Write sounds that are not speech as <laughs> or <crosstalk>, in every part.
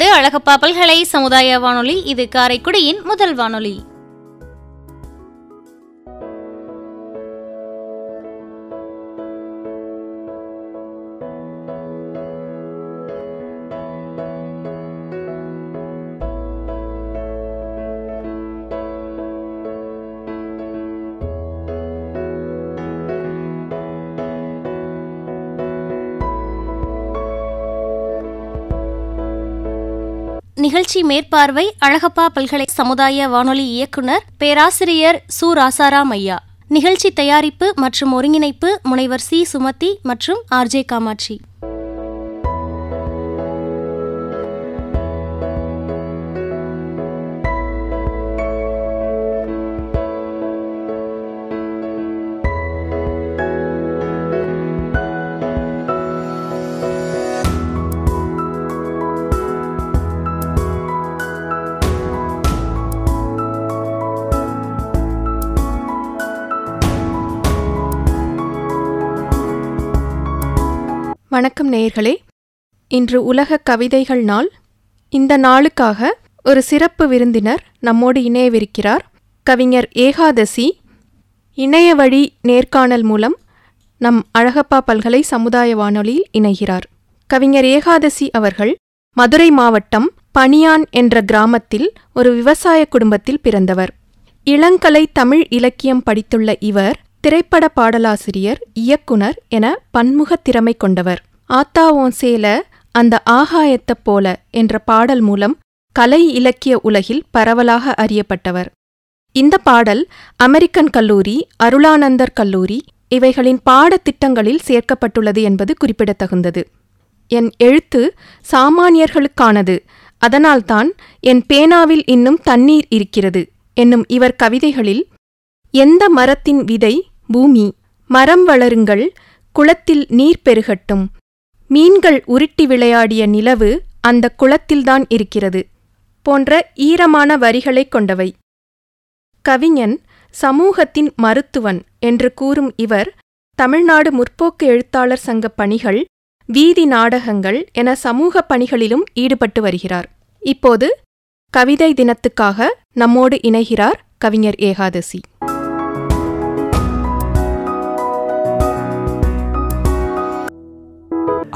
நேயர்கள் அழகப்பா பல்கலை சமுதாய வானொலி இது காரைக்குடியின் முதல் வானொலி. நிகழ்ச்சி மேற்பார்வை அழகப்பா பல்கலை சமுதாய வானொலி இயக்குனர் பேராசிரியர் சு. ராசாராம் ஐயா நிகழ்ச்சி தயாரிப்பு மற்றும் ஒருங்கிணைப்பு முனைவர் சி. சுமதி மற்றும் ஆர்ஜே காமாட்சி. நேயர்களே இன்று உலக கவிதைகள் நாள். இந்த நாளுக்காக ஒரு சிறப்பு விருந்தினர் நம்மோடு இணையவிருக்கிறார் கவிஞர் ஏகாதசி. இணைய வழி நேர்காணல் மூலம் நம் அழகப்பா பல்கலை சமுதாய வானொலியில் இணைகிறார். கவிஞர் ஏகாதசி அவர்கள் மதுரை மாவட்டம் பனியான் என்ற கிராமத்தில் ஒரு விவசாய குடும்பத்தில் பிறந்தவர். இளங்கலை தமிழ் இலக்கியம் படித்துள்ள இவர் திரைப்பட பாடலாசிரியர் இயக்குனர் என பன்முக திறமை கொண்டவர். ஆத்தாவோன் சேல அந்த ஆகாயத்தைப் போல என்ற பாடல் மூலம் கலை இலக்கிய உலகில் பரவலாக அறியப்பட்டவர். இந்த பாடல் அமெரிக்கன் கல்லூரி அருளானந்தர் கல்லூரி இவைகளின் பாடத்திட்டங்களில் சேர்க்கப்பட்டுள்ளது என்பது குறிப்பிடத்தகுந்தது. என் எழுத்து சாமானியர்களுக்கானது. அதனால்தான் என் பேனாவில் இன்னும் தண்ணீர் இருக்கிறது என்னும் இவர் கவிதைகளில் எந்த மரத்தின் விதை பூமி மரம் வளருங்கள் குளத்தில் நீர் பெருகட்டும் மீன்கள் உருட்டி விளையாடிய நிலவு அந்த குளத்தில்தான் இருக்கிறது போன்ற ஈரமான வரிகளைக் கொண்டவை. கவிஞன் சமூகத்தின் மருத்துவன் என்று கூறும் இவர் தமிழ்நாடு முற்போக்கு எழுத்தாளர் சங்க பணிகள் வீதி நாடகங்கள் என சமூக பணிகளிலும் ஈடுபட்டு வருகிறார். இப்போது கவிதை தினத்துக்காக நம்மோடு இணைகிறார் கவிஞர் ஏகாதசி.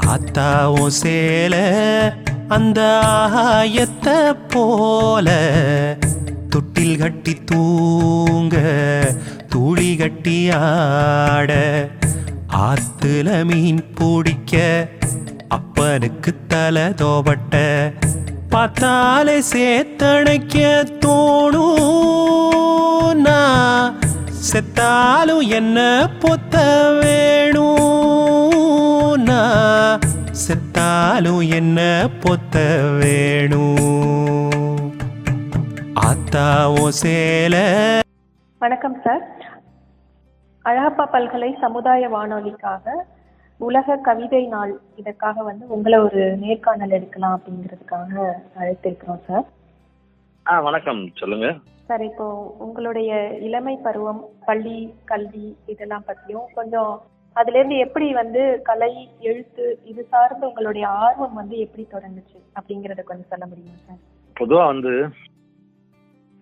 ஆத்தாவும் சேல அந்த ஆகாயத்தை போல. தொட்டில் கட்டி தூங்க தூளி கட்டி ஆட. ஆத்துல மீன் பிடிக்க அப்பனுக்கு தலை தோபட்ட. பார்த்தாலே சேத்தணைக்க தோணும். நான் செத்தாலும் என்ன பொத்த வேணும் செத்தாலும் என்ன பொத்த வேணும்? ஆத்தாவும் சேல. வணக்கம் சார். அழகப்பா பல்கலை சமுதாய வானொலிக்காக உலக கவிதை நாள் இதற்காக வந்து உங்களை ஒரு நேர்காணல் எடுக்கலாம் அப்படிங்கிறதுக்காக அழைத்திருக்கிறோம் சார். ஆ வணக்கம். சொல்லுங்க. சார் இப்போ உங்களுடைய இளமை பருவம் பள்ளி கல்வி இதெல்லாம் பத்தியும் கொஞ்சம் அதுல இருந்து எப்படி வந்து கலை எழுத்து இது சார்ந்து உங்களுடைய ஆர்வம் வந்து எப்படி தொடங்குச்சு அப்படிங்கறத கொஞ்சம் சொல்ல முடியுமா சார்? பொதுவா வந்து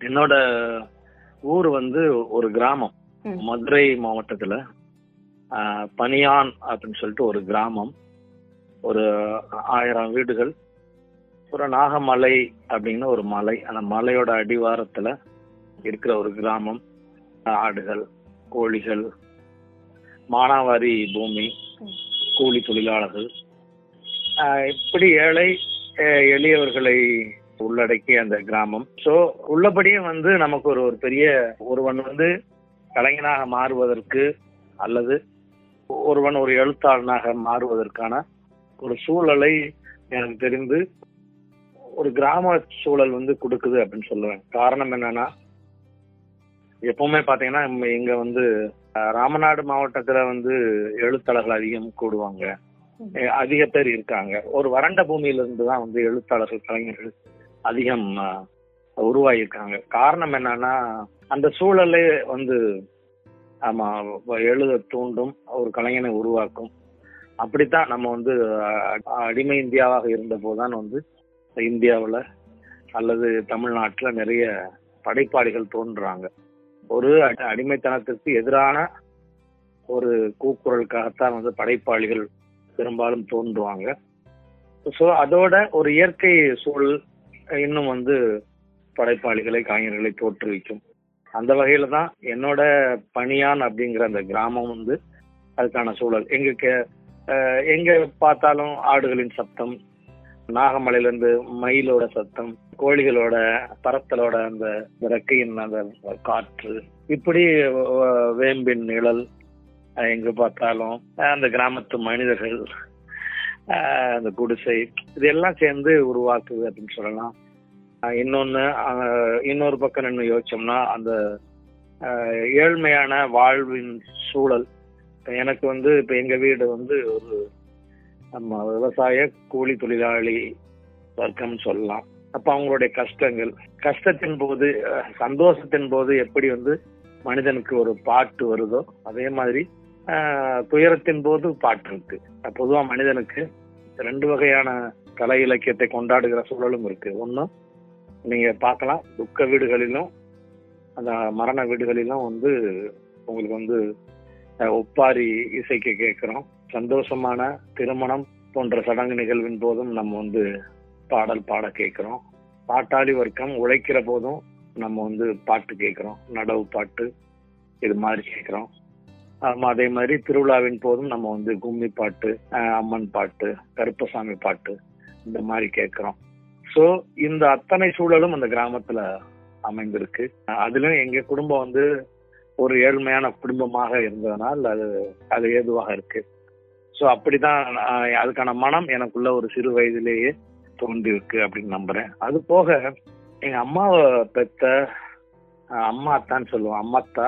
என்னோட ஊர் வந்து ஒரு கிராமம். மதுரை மாவட்டத்துல பனியான் அப்படின்னு சொல்லிட்டு ஒரு கிராமம். ஒரு ஆயிரம் வீடுகள். ஒரு நாகமலை அப்படின்னு ஒரு மலை. அந்த மலையோட அடிவாரத்துல இருக்கிற ஒரு கிராமம் ஆடுகள் கோழிகள் மானாவாரி பூமி கூலி தொழிலாளர்கள். இப்படி ஏழை எளியவர்களை உள்ளடக்கிய அந்த கிராமம். ஸோ உள்ளபடியே வந்து நமக்கு ஒரு ஒரு பெரிய ஒருவன் வந்து கலைஞனாக மாறுவதற்கு அல்லது ஒருவன் ஒரு எழுத்தாளனாக மாறுவதற்கான ஒரு சூழலை எனக்கு தெரிந்து ஒரு கிராம சூழல் வந்து கொடுக்குது அப்படின்னு சொல்லுவேன். காரணம் என்னன்னா எப்பவுமே பாத்தீங்கன்னா இங்க வந்து ராமநாடு மாவட்டத்துல வந்து எழுத்தாளர்கள் அதிகம் கூடுவாங்க. அதிக பேர் இருக்காங்க. ஒரு வறண்ட பூமியில இருந்து தான் வந்து எழுத்தாளர்கள் கலைஞர்கள் அதிகம் உருவாகியிருக்காங்க. காரணம் என்னன்னா அந்த சூழலே வந்து ஆமா எழுத தூண்டும் ஒரு கலைஞனை உருவாக்கும். அப்படித்தான் நம்ம வந்து அடிமை இந்தியாவாக இருந்த போதுதான் வந்து இந்தியாவுல அல்லது தமிழ்நாட்டுல நிறைய படைப்பாளிகள் தோன்றுறாங்க. ஒரு அடி- அடிமைத்தனத்திற்கு எதிரான ஒரு கூக்குரலுக்காகத்தான் வந்து படைப்பாளிகள் பெரும்பாலும் தோன்றுவாங்க. ஸோ அதோட ஒரு இயற்கை சூழல் இன்னும் வந்து படைப்பாளிகளை கலைஞர்களை தோற்றுவிக்கும். அந்த வகையில தான் என்னோட பணியான் அப்படிங்கிற அந்த கிராமம் வந்து அதுக்கான சூழல். எங்க எங்க பார்த்தாலும் ஆடுகளின் சப்தம் நாகமலையில இருந்து மயிலோட சத்தம் கோழிகளோட பறத்தலோட அந்த ரெக்கையின் அந்த காற்று இப்படி வேம்பின் நிழல் எங்க பார்த்தாலும் அந்த கிராமத்து மனிதர்கள் அந்த குடிசை இதெல்லாம் சேர்ந்து உருவாக்குது அப்படின்னு சொல்லலாம். இன்னொன்னு இன்னொரு பக்கம் நின்று யோசிச்சோம்னா அந்த ஏழ்மையான வாழ்வின் சூழல். எனக்கு வந்து இப்ப எங்க வீடு வந்து ஒரு நம்ம விவசாய கூலி தொழிலாளி வர்க்கம் சொல்லலாம். அப்ப அவங்களுடைய கஷ்டங்கள் கஷ்டத்தின் போது சந்தோஷத்தின் போது எப்படி வந்து மனிதனுக்கு ஒரு பாட்டு வருதோ அதே மாதிரி துயரத்தின் போது பாட்டு இருக்கு. பொதுவா மனிதனுக்கு ரெண்டு வகையான கலை இலக்கியத்தை கொண்டாடுகிற சூழலும் இருக்கு. ஒன்னும் நீங்க பார்க்கலாம் துக்க வீடுகளிலும் அந்த மரண வீடுகளிலும் வந்து உங்களுக்கு வந்து ஒப்பாரி இசைக்கு கேட்கிறோம். சந்தோஷமான திருமணம் போன்ற சடங்கு நிகழ்வின் போதும் நம்ம வந்து பாடல் பாட கேட்கிறோம். பாட்டாளி வர்க்கம் உழைக்கிற போதும் நம்ம வந்து பாட்டு கேட்கிறோம். நடவு பாட்டு இது மாதிரி கேட்கிறோம். அதே மாதிரி திருவிழாவின் போதும் நம்ம வந்து கும்மி பாட்டு அம்மன் பாட்டு கருப்பசாமி பாட்டு இந்த மாதிரி கேட்கிறோம். சோ இந்த அத்தனை சூழலும் அந்த கிராமத்துல அமைந்திருக்கு. அஹ், எங்க குடும்பம் வந்து ஒரு ஏழ்மையான குடும்பமாக இருந்ததனால் அது அது ஏதுவாக இருக்கு. சோ அப்படிதான் அதுக்கான மனம் எனக்குள்ள ஒரு சிறு வயதிலேயே தோன்றி இருக்கு அப்படின்னு நம்புறேன். அது போக எங்க அம்மாவை பெத்த அம்மா அத்தான்னு சொல்லுவோம். அம்மாத்தா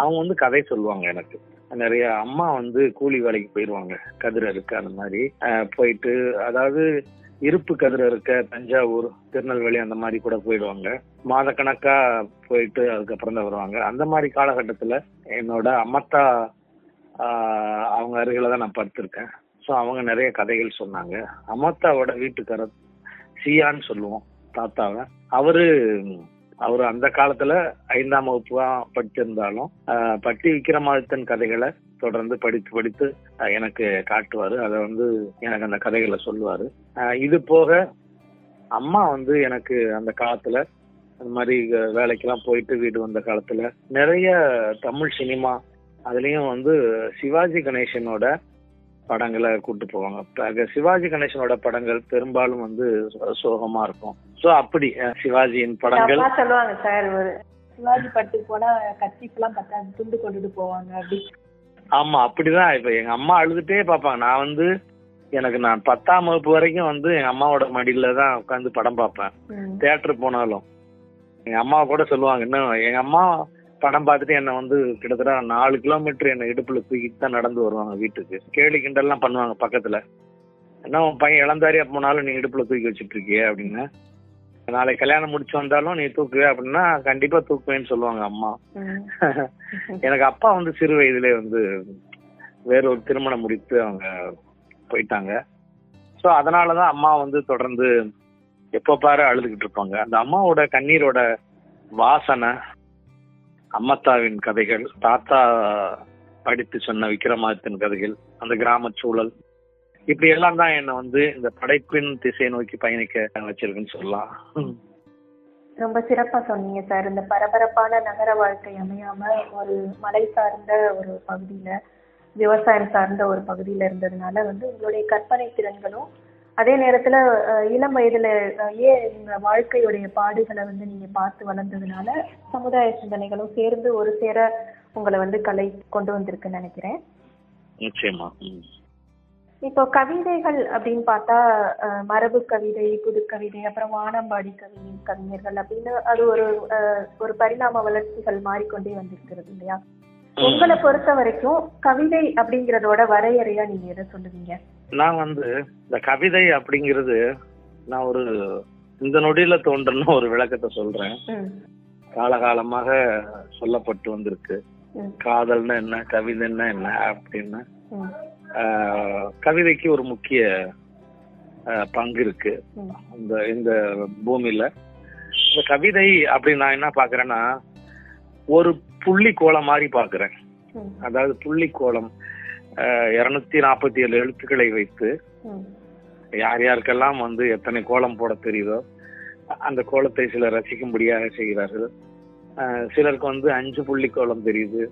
அவங்க வந்து கதை சொல்லுவாங்க எனக்கு. நிறைய அம்மா வந்து கூலி வேலைக்கு போயிடுவாங்க கதிர இருக்க அந்த மாதிரி. போயிட்டு அதாவது இருப்பு கதிர இருக்க தஞ்சாவூர் திருநெல்வேலி அந்த மாதிரி கூட போயிடுவாங்க. மாதக்கணக்கா போயிட்டு அதுக்கப்புறம் தான் வருவாங்க. அந்த மாதிரி காலகட்டத்துல என்னோட அம்மத்தா அவங்க அருகில தான் நான் படுத்திருக்கேன். ஸோ அவங்க நிறைய கதைகள் சொன்னாங்க. அமத்தாவோட வீட்டுக்காரர் சியான்னு சொல்லுவோம் தாத்தாவை. அவரு அவர் அந்த காலத்துல ஐந்தாம் வகுப்பு தான் படிச்சிருந்தாலும் பட்டி விக்ரமாதித்தன் கதைகளை தொடர்ந்து படித்து படித்து எனக்கு காட்டுவாரு. அதை வந்து எனக்கு அந்த கதைகளை சொல்லுவாரு. இது போக அம்மா வந்து எனக்கு அந்த காலத்துல அந்த மாதிரி வேலைக்கெல்லாம் போயிட்டு வீடு வந்த காலத்துல நிறைய தமிழ் சினிமா அதுலயும் வந்து சிவாஜி கணேசனோட படங்களை கூட்டு போவாங்க. சிவாஜி கணேசனோட படங்கள் பெரும்பாலும் வந்து சோகமா இருக்கும். சோ அப்படி சிவாஜியின் படங்கள். சொல்லுவாங்க சார் சிவாஜி படத்துக்கு போனா கத்திப்பெல்லாம் பத்தாது துண்டு கொண்டுட்டு போவாங்க அப்படி. ஆமா அப்படிதான். இப்ப எங்க அம்மா அழுதுட்டே பாப்பாங்க நான் வந்து எனக்கு நான் பத்தாம் வகுப்பு வரைக்கும் வந்து எங்க அம்மாவோட மடியில தான் உட்காந்து படம் பார்ப்பேன். ம். தியேட்டர் போனாலும். எங்க அம்மா கூட சொல்லுவாங்க இன்னும் எங்க அம்மா படம் பார்த்துட்டு என்ன வந்து கிட்டத்தட்ட நாலு கிலோமீட்டர் என்ன இடுப்புல தூக்கிட்டு தான் நடந்து வருவாங்க வீட்டுக்கு. கேலி கிண்டல்லாம் பண்ணுவாங்க பக்கத்துல. என்ன உன் பையன் இளந்தாரியா போனாலும் நீ இடுப்புல தூக்கி வச்சிட்டு இருக்கியே அப்படின்னு. நாளைக்கு கல்யாணம் முடிச்சு வந்தாலும் நீ தூக்குவே அப்படின்னா கண்டிப்பா தூக்குவேன்னு சொல்லுவாங்க அம்மா. எனக்கு அப்பா வந்து சிறு வயதிலே வந்து வேற ஒரு திருமணம் முடித்து அவங்க போயிட்டாங்க. ஸோ அதனாலதான் அம்மா வந்து தொடர்ந்து எப்ப பாரு அழுதுகிட்டு இருப்பாங்க. அந்த அம்மாவோட கண்ணீரோட வாசனை அம்மத்தாவின் கதைகள் தாத்தா படித்து சொன்ன விக்ரமாதித்தன் கதைகள் அந்த கிராம சூழல். இப்படி எல்லாம் தான் என்னை வந்து இந்த படைப்பின் திசையை நோக்கி பயணிக்க வச்சிருக்குன்னு சொல்லலாம். ரொம்ப சிறப்பா சொன்னீங்க சார். இந்த பரபரப்பான நகர வாழ்க்கை அமையாம ஒரு மலை சார்ந்த ஒரு பகுதியில விவசாயம் சார்ந்த ஒரு பகுதியில இருந்ததுனால வந்து உங்களுடைய கற்பனை திறன்களும் அதே நேரத்துல இளம் வயதுல ஏன் இந்த வாழ்க்கையுடைய பாடுகளை வந்து நீங்க பார்த்து வளர்ந்ததுனால சமுதாய சிந்தனைகளும் சேர்ந்து ஒரு சேர உங்களை வந்து கலை கொண்டு வந்திருக்குன்னு நினைக்கிறேன். நிச்சயமா. இப்போ கவிதைகள் அப்படின்னு பார்த்தா மரபு கவிதை புதுக்கவிதை அப்புறம் வானம்பாடி கவி கவிஞர்கள் அப்படின்னு அது ஒரு ஒரு பரிணாம வளர்ச்சிகள் மாறிக்கொண்டே வந்திருக்கிறது இல்லையா? உங்களை பொறுத்த வரைக்கும் கவிதை அப்படிங்கறதோட வரையறையா நீங்க எதை சொல்லுவீங்க? நான் வந்து இந்த கவிதை அப்படிங்கிறது நான் ஒரு இந்த நொடியில தோன்றன ஒரு விளக்கத்தை சொல்றேன். காலகாலமாக சொல்லப்பட்டு வந்திருக்கு. காதல்னா என்ன கவிதைன்னா என்ன அப்படின்னு. கவிதைக்கு ஒரு முக்கிய பங்கு இருக்கு. இந்த இந்த பூமியில. இந்த கவிதை அப்படி நான் என்ன பாக்குறேன்னா ஒரு புள்ளி கோலம் மாதிரி பாக்குறேன். அதாவது புள்ளி கோலம் இருநூத்தி நாற்பத்தி ஏழு எழுத்துக்களை வைத்து. யார் யாருக்கெல்லாம் வந்து எத்தனை கோலம் போட தெரியுதோ அந்த கோலத்தை சிலர் ரசிக்கும்படியாக செய்கிறார்கள் சிலருக்கு வந்து அஞ்சு புள்ளி கோலம் தெரியுது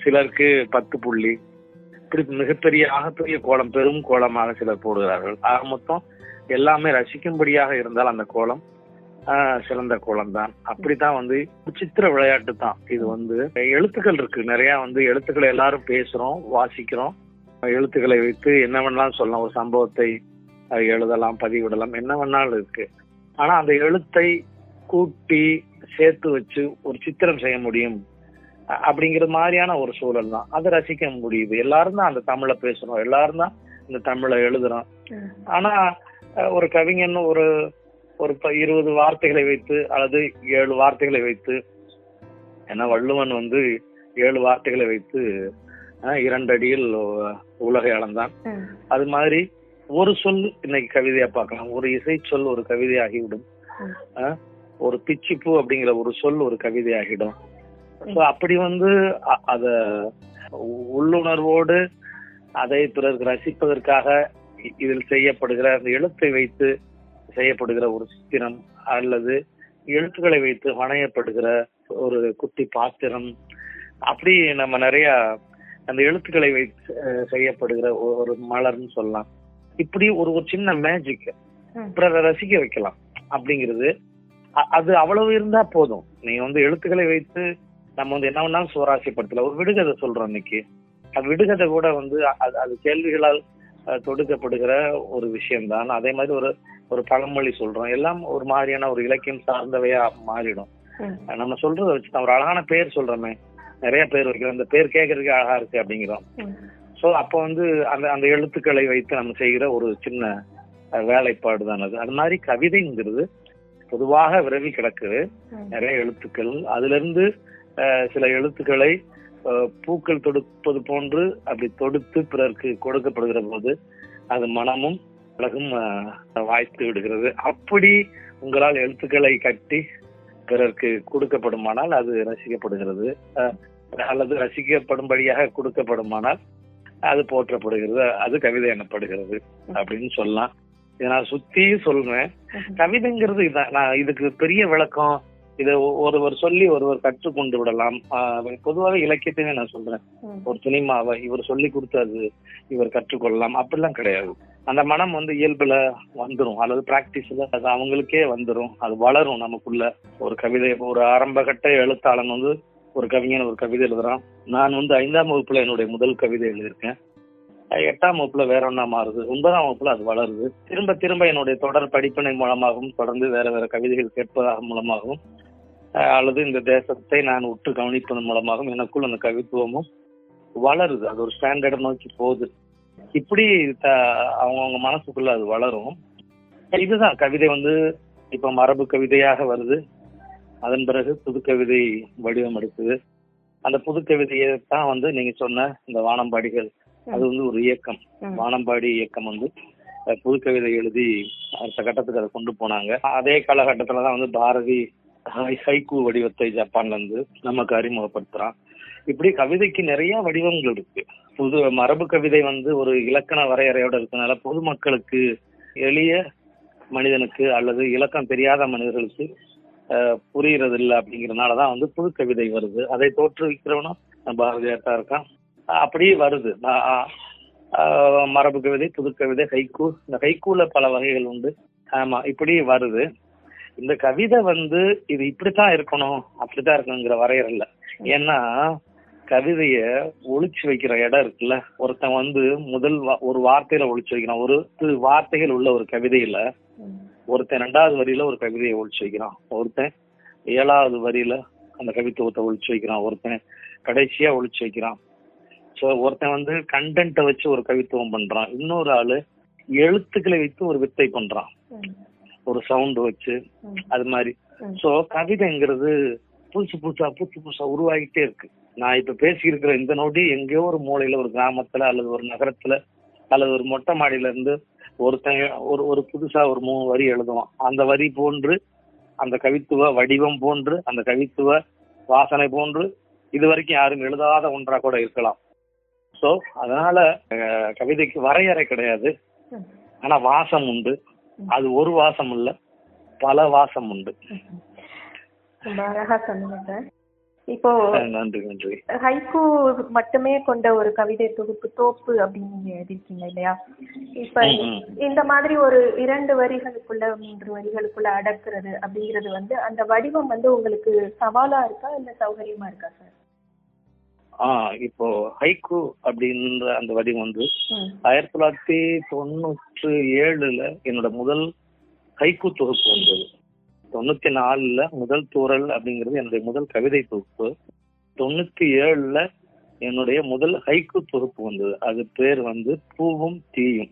சிலருக்கு பத்து புள்ளி இப்படி மிகப்பெரிய ஆகப்பெரிய கோலம் பெரும் கோலமாக சிலர் போடுகிறார்கள் ஆக மொத்தம் எல்லாமே ரசிக்கும்படியாக இருந்தால் அந்த கோலம் சிறந்த கோலம் தான். அப்படித்தான் வந்து சித்திர விளையாட்டு தான். இது வந்து எழுத்துக்கள் இருக்கு. நிறைய வந்து எழுத்துக்களை எல்லாரும் பேசுறோம் வாசிக்கிறோம். எழுத்துக்களை வைத்து என்ன வேணாலும் சொல்லலாம். ஒரு சம்பவத்தை எழுதலாம் பதிவிடலாம். என்ன வேணாலும் இருக்கு. ஆனா அந்த எழுத்தை கூட்டி சேர்த்து வச்சு ஒரு சித்திரம் செய்ய முடியும். அப்படிங்கிற மாதிரியான ஒரு சூழல் தான். அதை ரசிக்க முடியுது. எல்லாரும் தான் அந்த தமிழை பேசுறோம். எல்லாரும் தான் இந்த தமிழை எழுதுறோம். ஆனா ஒரு கவிஞன் ஒரு ஒரு இருபது வார்த்தைகளை வைத்து அல்லது ஏழு வார்த்தைகளை வைத்து ஏன்னா வள்ளுவன் வந்து ஏழு வார்த்தைகளை வைத்து இரண்டடியில் உலகை அளந்தான். அது மாதிரி ஒரு சொல் இன்னைக்கு கவிதையா பார்க்கலாம். ஒரு இசை சொல் ஒரு கவிதையாகிவிடும். ம். அஹ், ஒரு பிச்சிப்பூ அப்படிங்கிற ஒரு சொல் ஒரு கவிதையாகிடும். ஸோ அப்படி வந்து அத உள்ளுணர்வோடு அதை பிறருக்கு ரசிப்பதற்காக இதில் செய்யப்படுகிற அந்த எழுத்தை வைத்து செய்யப்படுகிற ஒரு சித்திரம் அல்லது எழுத்துக்களை வைத்து வணையப்படுகிற ஒரு குட்டி பாத்திரம் அப்படி நம்ம நிறைய அந்த எழுத்துக்களை வைத்து செய்யப்படுகிற ஒரு மலர்னு சொல்லலாம். இப்படி ஒரு ஒரு சின்ன மேஜிக். பிறரை ரசிக்க வைக்கலாம் அப்படிங்கிறது. அது அவ்வளவு இருந்தா போதும். நீங்க வந்து எழுத்துக்களை வைத்து நம்ம வந்து என்ன வேணாலும் சுவராசிப்படுத்தல ஒரு விடுகதை சொல்றோம் இன்னைக்கு. அது விடுகதை கூட வந்து அது கேள்விகளால் தொடுக்கப்படுகிற ஒரு விஷயம்தான். அதே மாதிரி ஒரு ஒரு பழமொழி சொல்றோம். எல்லாம் ஒரு மாதிரியான ஒரு இலக்கியம் சார்ந்தவையா மாறிடும். நம்ம சொல்றதை வச்சு ஒரு அழகான பேர் சொல்றோமே. நிறைய பேர் வைக்கிறோம். இந்த பேர் கேட்கறதுக்கு அழகா இருக்கு அப்படிங்கிறோம். சோ அப்போ வந்து அந்த அந்த எழுத்துக்களை வைத்து நம்ம செய்கிற ஒரு சின்ன வேலைப்பாடு தான் அது. அது மாதிரி கவிதைங்கிறது பொதுவாக விரவி கிடக்குது. நிறைய எழுத்துக்கள். அதுல இருந்து சில எழுத்துக்களை பூக்கள் தொடுப்பது போன்று அப்படி தொடுத்து பிறருக்கு கொடுக்கப்படுகிற போது அது மனமும் அழகும் வாய்த்து விடுகிறது. அப்படி உங்களால் எழுத்துக்களை கட்டி பிறருக்கு கொடுக்கப்படுமானால் அது ரசிக்கப்படுகிறது. அல்லது ரசிக்கப்படும்படியாக கொடுக்கப்படுமானால் அது போற்றப்படுகிறது. அது கவிதை எனப்படுகிறது அப்படின்னு சொல்லலாம். இதை நான் சுத்தி சொல்றேன். கவிதைங்கிறது நான் இதுக்கு பெரிய விளக்கம் இதை ஒருவர் சொல்லி ஒருவர் கற்றுக்கொண்டு விடலாம். பொதுவாக இலக்கியத்தையுமே நான் சொல்றேன். ஒரு சினிமாவை இவர் சொல்லி கொடுத்து அது இவர் கற்றுக்கொள்ளலாம். அப்படிலாம் கிடையாது. அந்த மனம் வந்து இயல்புல வந்துரும். அல்லது பிராக்டிஸ்ல அது அவங்களுக்கே வந்துரும். அது வளரும் நமக்குள்ள. ஒரு கவிதை ஒரு ஆரம்ப கட்ட எழுத்தாளன் வந்து ஒரு கவிஞன் ஒரு கவிதை எழுதுறான். நான் வந்து ஐந்தாம் வகுப்புல என்னுடைய முதல் கவிதை எழுதியிருக்கேன். எட்டாம் வகுப்புல வேற ஒண்ணா மாறுது. ஒன்பதாம் வகுப்புல அது வளருது. திரும்ப திரும்ப என்னுடைய தொடர் படிப்பினை மூலமாகவும் தொடர்ந்து வேற வேற கவிதைகள் கேட்பதாக மூலமாகவும் அல்லது இந்த தேசத்தை நான் உற்று கவனிப்பதன் மூலமாகவும் எனக்குள் அந்த கவித்துவமும் வளருது. அது ஒரு ஸ்டாண்டர்டை நோக்கி போகுது. இப்படி அவங்கவங்க மனசுக்குள்ள அது வளரும். இதுதான் கவிதை வந்து இப்ப மரபு கவிதையாக வருது. அதன் பிறகு புது கவிதை வடிவம் எடுக்குது அந்த புது கவிதையை தான் வந்து நீங்க சொன்ன இந்த வானம்பாடிகள் அது வந்து ஒரு இயக்கம். வானம்பாடி இயக்கம் வந்து புது கவிதை எழுதி அடுத்த கட்டத்துக்கு அதை கொண்டு போனாங்க. அதே காலகட்டத்துல தான் வந்து பாரதி ஹைக்கூ வடிவத்தை ஜப்பான்ல இருந்து நமக்கு அறிமுகப்படுத்துறான். இப்படி கவிதைக்கு நிறைய வடிவங்கள் இருக்கு. புது மரபு கவிதை வந்து ஒரு இலக்கண வரையறையோட இருக்கனால பொதுமக்களுக்கு எளிய மனிதனுக்கு அல்லது இலக்கம் தெரியாத மனிதர்களுக்கு புரியறது புரிகிறது இல்லை அப்படிங்கறதுனாலதான் வந்து புது கவிதை வருது. அதை தோற்றுவிக்கிறவனும் பாரதியார் தான் இருக்கான். அப்படியே வருது. மரபு கவிதை புது கவிதை ஹைக்கூ இந்த ஹைக்கூல பல வகைகள் உண்டு. ஆமா இப்படி வருது. இந்த கவிதை வந்து இது இப்படித்தான் இருக்கணும் அப்படித்தான் இருக்கணுங்கிற வரையறல்ல ஏன்னா கவிதைய ஒழிச்சு வைக்கிற இடம் இருக்குல்ல ஒருத்தன் வந்து முதல் வா- ஒரு வார்த்தையில ஒழிச்சு வைக்கிறான். ஒரு வார்த்தைகள் உள்ள ஒரு கவிதையில ஒருத்தன் ரெண்டாவது வரியில ஒரு கவிதையை ஒழிச்சு வைக்கிறான். ஒருத்தன் ஏழாவது வரியில அந்த கவித்துவத்தை ஒழிச்சு வைக்கிறான். ஒருத்தன் கடைசியா ஒழிச்சு வைக்கிறான். சோ ஒருத்தன் வந்து கண்டென்ட்டை வச்சு ஒரு கவித்துவம் பண்றான். இன்னொரு ஆளு எழுத்துக்களை வைத்து ஒரு வித்தை பண்றான். ஒரு சவுண்ட் வச்சு. அது மாதிரி. சோ கவிதைங்கிறது புதுசு புதுசா புதுசு புதுசா உருவாகிட்டே இருக்கு நான் இப்ப பேசியிருக்கிற இந்த நொடி எங்கேயோ ஒரு மூலையில ஒரு கிராமத்துல அல்லது ஒரு நகரத்துல அல்லது ஒரு மொட்டை மாடியில இருந்து ஒருத்தன் ஒரு ஒரு புதுசா ஒரு மூணு வரி எழுதுவான் அந்த வரி போன்று அந்த கவித்துவ வடிவம் போன்று அந்த கவித்துவ வாசனை போன்று இது வரைக்கும் யாரும் எழுதாத ஒன்றா கூட இருக்கலாம் சோ அதனால கவிதைக்கு வரையறை கிடையாது. ஆனா வாசம் உண்டு அது ஒரு வாசம் இல்ல பல வாசம் உண்டு. அழகா சொன்னீங்க. இப்போ நன்றி நன்றி. ஹைக்கூ மட்டுமே கொண்ட ஒரு கவிதை தொகுப்பு தோப்பு அப்படின்னு நீங்க எழுதிருக்கீங்க இல்லையா? இப்ப. இந்த மாதிரி ஒரு இரண்டு வரிகளுக்குள்ள மூன்று வரிகளுக்குள்ள அடக்குறது அப்படிங்கிறது வந்து அந்த வடிவம் வந்து உங்களுக்கு சவாலா இருக்கா இல்ல சௌகரியமா இருக்கா சார்? ஆஹ் இப்போ ஹைக்கூ அப்படின்ற அந்த வடிவம் வந்து ஆயிரத்தி தொள்ளாயிரத்தி தொண்ணூற்று ஏழுல என்னோட முதல் ஹைக்கூ தொகுப்பு வந்தது. தொண்ணூத்தி நாலுல முதல் தூறல் அப்படிங்கிறது என்னுடைய முதல் கவிதை தொகுப்பு. தொண்ணூத்தி ஏழுல என்னுடைய முதல் ஹைக்கூ தொகுப்பு வந்தது. அது பேர் வந்து பூவும் தீயும்.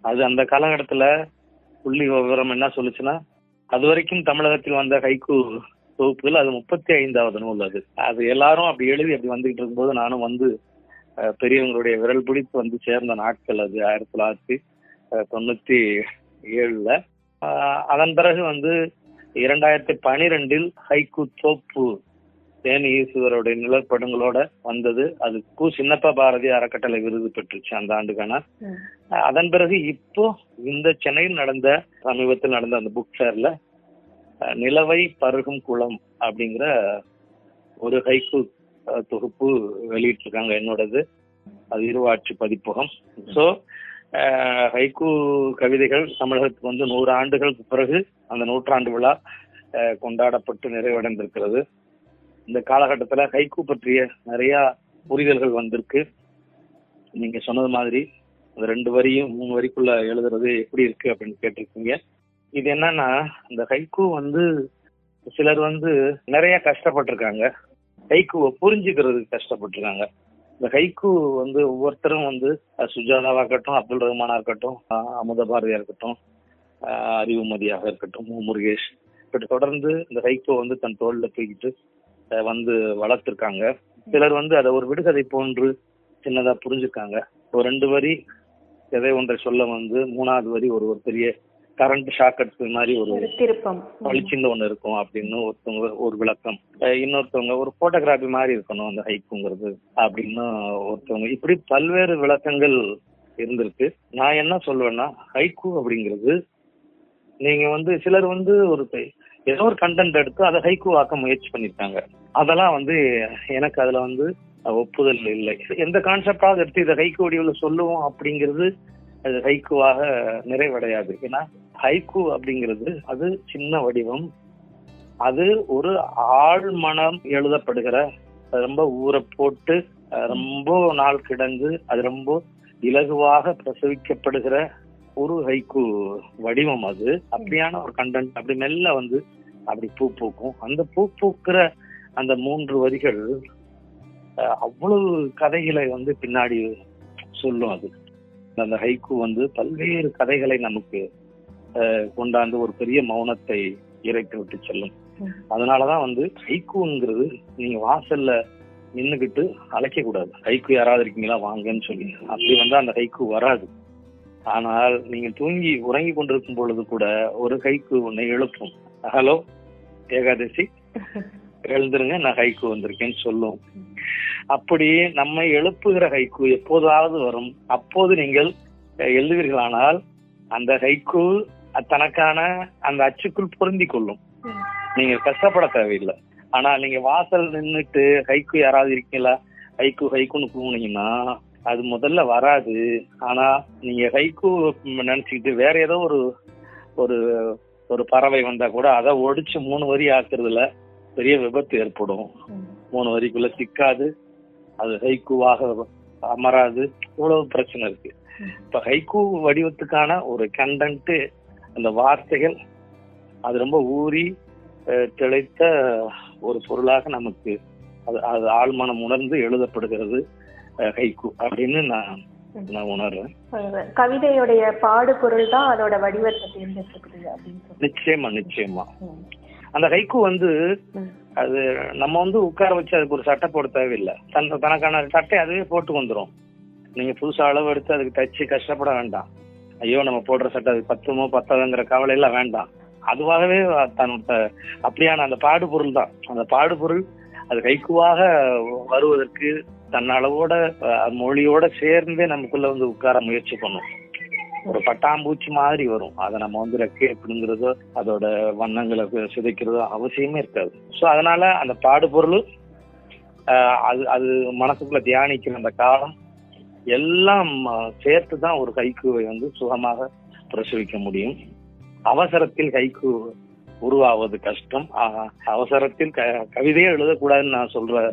அது அந்த காலகட்டத்துல புள்ளி விவரம் என்ன சொல்லுச்சுன்னா அது வரைக்கும் தமிழகத்தில் வந்த ஹைக்கூ தொகுப்புகள் அது முப்பத்தி ஐந்தாவது நூல் அது. அது எல்லாரும் அப்படி எழுதி அப்படி வந்துகிட்டு இருக்கும்போது நானும் வந்து பெரியவங்களுடைய விரல் பிடித்து வந்து சேர்ந்த நாட்கள் அது ஆயிரத்தி தொள்ளாயிரத்தி தொண்ணூத்தி ஏழுல. அதன் பிறகு வந்து இரண்டாயிரத்தி பனிரெண்டில் ஹைக்கூ தோப்பு தேனி ஈஸ்வரோடைய நிழற்படங்களோட வந்தது. அது கு சின்னப்ப பாரதி அறக்கட்டளை விருது பெற்றுச்சு அந்த ஆண்டுக்கான. அதன் பிறகு இப்போ இந்த சென்னையில் நடந்த சமீபத்தில் நடந்த அந்த புக் ஃபேர்ல நிலவை பருகும் குளம் அப்படிங்கிற ஒரு ஹைக்கு தொகுப்பு வெளியிட்டிருக்காங்க. என்னோடது அது இருவாட்சி பதிப்பகம். ஸோ ஹைக்கு கவிதைகள் தமிழகத்துக்கு வந்து நூறு ஆண்டுகளுக்கு பிறகு அந்த நூற்றாண்டு விழா கொண்டாடப்பட்டு நிறைவடைந்திருக்கிறது. இந்த காலகட்டத்தில் ஹைக்கு பற்றிய நிறைய புரிதல்கள் வந்திருக்கு. நீங்க சொன்னது மாதிரி அந்த ரெண்டு வரியும் மூணு வரிக்குள்ள எழுதுறது எப்படி இருக்கு அப்படின்னு கேட்டிருக்கீங்க. இது என்னன்னா இந்த ஹைக்கூ வந்து சிலர் வந்து நிறைய கஷ்டப்பட்டிருக்காங்க. ஹைகோவை புரிஞ்சுக்கிறதுக்கு கஷ்டப்பட்டிருக்காங்க. இந்த ஹைகோ வந்து ஒவ்வொருத்தரும் வந்து சுஜாதாவா இருக்கட்டும் அப்துல் ரஹ்மானா இருக்கட்டும் அமுத பாரதியா இருக்கட்டும் அறிவுமதியாக இருக்கட்டும் மு. முருகேஷ். இப்படி தொடர்ந்து இந்த ஹைக்கோ வந்து தன் தோல்ல தூக்கிட்டு வந்து வளர்த்திருக்காங்க. சிலர் வந்து அதை ஒரு விடுகதை போன்று சின்னதா புரிஞ்சுக்காங்க. ஒரு ரெண்டு வரி எதை ஒன்றை சொல்ல வந்து மூணாவது வரி ஒரு ஒரு பெரிய கரண்ட் ஷாக் அடிச்சது மாதிரி ஒரு திருப்பம். பளிச்சுன்னு ஒண்ணு இருக்கும் அப்படின்னு ஒருத்தவங்க ஒரு விளக்கம். இன்னொருத்தவங்க ஒரு போட்டோகிராஃபி மாதிரி இருக்கணும் அந்த ஹைக்குங்கிறது அப்படின்னு ஒருத்தவங்க. இப்படி பல்வேறு விளக்கங்கள் இருந்திருக்கு. நான் என்ன சொல்லுவேன்னா ஹைக்கூ அப்படிங்கிறது நீங்க வந்து சிலர் வந்து ஒரு ஏதோ ஒரு கண்டென்ட் எடுத்து அதை ஹைக்கூ ஆக்க முயற்சி பண்ணிருக்காங்க. அதெல்லாம் வந்து எனக்கு அதுல வந்து ஒப்புதல் இல்லை. எந்த கான்செப்டாவது எடுத்து இதை ஹைக்கூ வடிவில் சொல்லுவோம் அப்படிங்கிறது அது ஹைக்குவாக நிறைவடையாது. ஏன்னா ஹைக்கு அப்படிங்கிறது அது சின்ன வடிவம். அது ஒரு ஆழ்மனம் எழுதப்படுகிற ரொம்ப ஊற போட்டு ரொம்ப நாள் கிடந்து அது ரொம்ப இலகுவாக பிரசவிக்கப்படுகிற ஒரு ஹைக்கு வடிவம் அது. அப்படியான ஒரு கண்டென்ட் அப்படி மெல்ல வந்து அப்படி பூ பூக்கும். அந்த பூ பூக்கிற அந்த மூன்று வரிகள் அவ்வளவு கதைகளை வந்து பின்னாடி சொல்லும் அது. அந்த ஹைக்கு வந்து பல்வேறு கதைகளை நமக்கு கொண்டாந்து ஒரு பெரிய மௌனத்தை இறைத்து விட்டு செல்லும். அதனாலதான் வந்து ஹைக்குங்கிறது நீங்க வாசல்ல நின்னுகிட்டு அழைக்க கூடாது ஹைக்கு யாராவது இருக்கீங்களா வாங்கன்னு சொல்லி. அப்படி வந்து அந்த ஹைக்கு வராது. ஆனால் நீங்க தூங்கி உறங்கி கொண்டிருக்கும் பொழுது கூட ஒரு ஹைக்கு உன்னை எழுப்பும். ஹலோ ஏகாதசி எழுந்துருங்க நான் ஹைக்கு வந்திருக்கேன்னு சொல்லும். அப்படி நம்மை எழுப்புகிற ஹைக்கூ எப்போதாவது வரும். அப்போது நீங்கள் எழுதுவீர்களானால் அந்த ஹைக்கூ தனக்கான அந்த அச்சுக்குள் பொருந்தி கொள்ளும். நீங்க கஷ்டப்பட தேவையில்லை. ஆனா நீங்க வாசல் நின்னுட்டு ஹைக்கூ யாராவது இருக்கீங்களா? ஹைக்கூ ஹைக்கூன்னு கூவுனீங்கன்னா அது முதல்ல வராது. ஆனா நீங்க ஹைக்கூ நினைச்சுக்கிட்டு வேற ஏதோ ஒரு ஒரு ஒரு பறவை வந்தா கூட அதை ஒடிச்சு மூணு வரி ஆக்குறதுல பெரிய விபத்து ஏற்படும். மூணு வரிக்குள்ள சிக்காது. அது ஹைக்கூவாக அமராது. இவ்வளவு பிரச்சனை இருக்கு. இப்ப ஹைக்கூ வடிவத்துக்கான ஒரு கண்டென்ட் அந்த வார்த்தைகள் அது ரொம்ப ஊறி திளைத்த ஒரு பொருளாக நமக்கு அது அது ஆழ்மனம் உணர்ந்து எழுதப்படுகிறது ஹைக்கூ அப்படின்னு நான் நான் உணர்றேன். கவிதையுடைய பாடு பொருள் தான் அதோட வடிவத்தை சொல்லி நிச்சயமா நிச்சயமா. அந்த ஹைக்கூ வந்து. அது நம்ம வந்து உட்கார வச்சு அதுக்கு ஒரு சட்டை போட தேவையில்லை. தன் தனக்கான சட்டை அதுவே போட்டு வந்துடும் நீங்க புதுசா அளவு எடுத்து அதுக்கு தச்சு கஷ்டப்பட வேண்டாம். ஐயோ நம்ம போடுற சட்டை அது பத்துமோ பத்தாதுங்கிற கவலை எல்லாம் வேண்டாம். அதுவாகவே தன் த- அப்படியான அந்த பாடுபொருள் தான். அந்த பாடுபொருள் அது கைக்குவாக வருவதற்கு தன்னளவோட மொழியோட சேர்ந்தே நமக்குள்ள வந்து உட்கார முயற்சி பண்ணும். ஒரு பட்டாம்பூச்சி மாதிரி வரும். அதை நம்ம வந்து ரெக்கை பிடுங்கிறதோ அதோட வண்ணங்களை சிதைக்கிறதோ அவசியமே இருக்காது. ஸோ அதனால அந்த பாடுபொருள் ஆஹ், அது அது மனசுக்குள்ள தியானிக்கிற அந்த காலம் எல்லாம் சேர்த்து தான் ஒரு கைக்குவை வந்து சுகமாக பிரசவிக்க முடியும். அவசரத்தில் கைக்கு உருவாவது கஷ்டம். ஆஹ், அவசரத்தில் க- கவிதையே எழுதக்கூடாதுன்னு நான் சொல்ற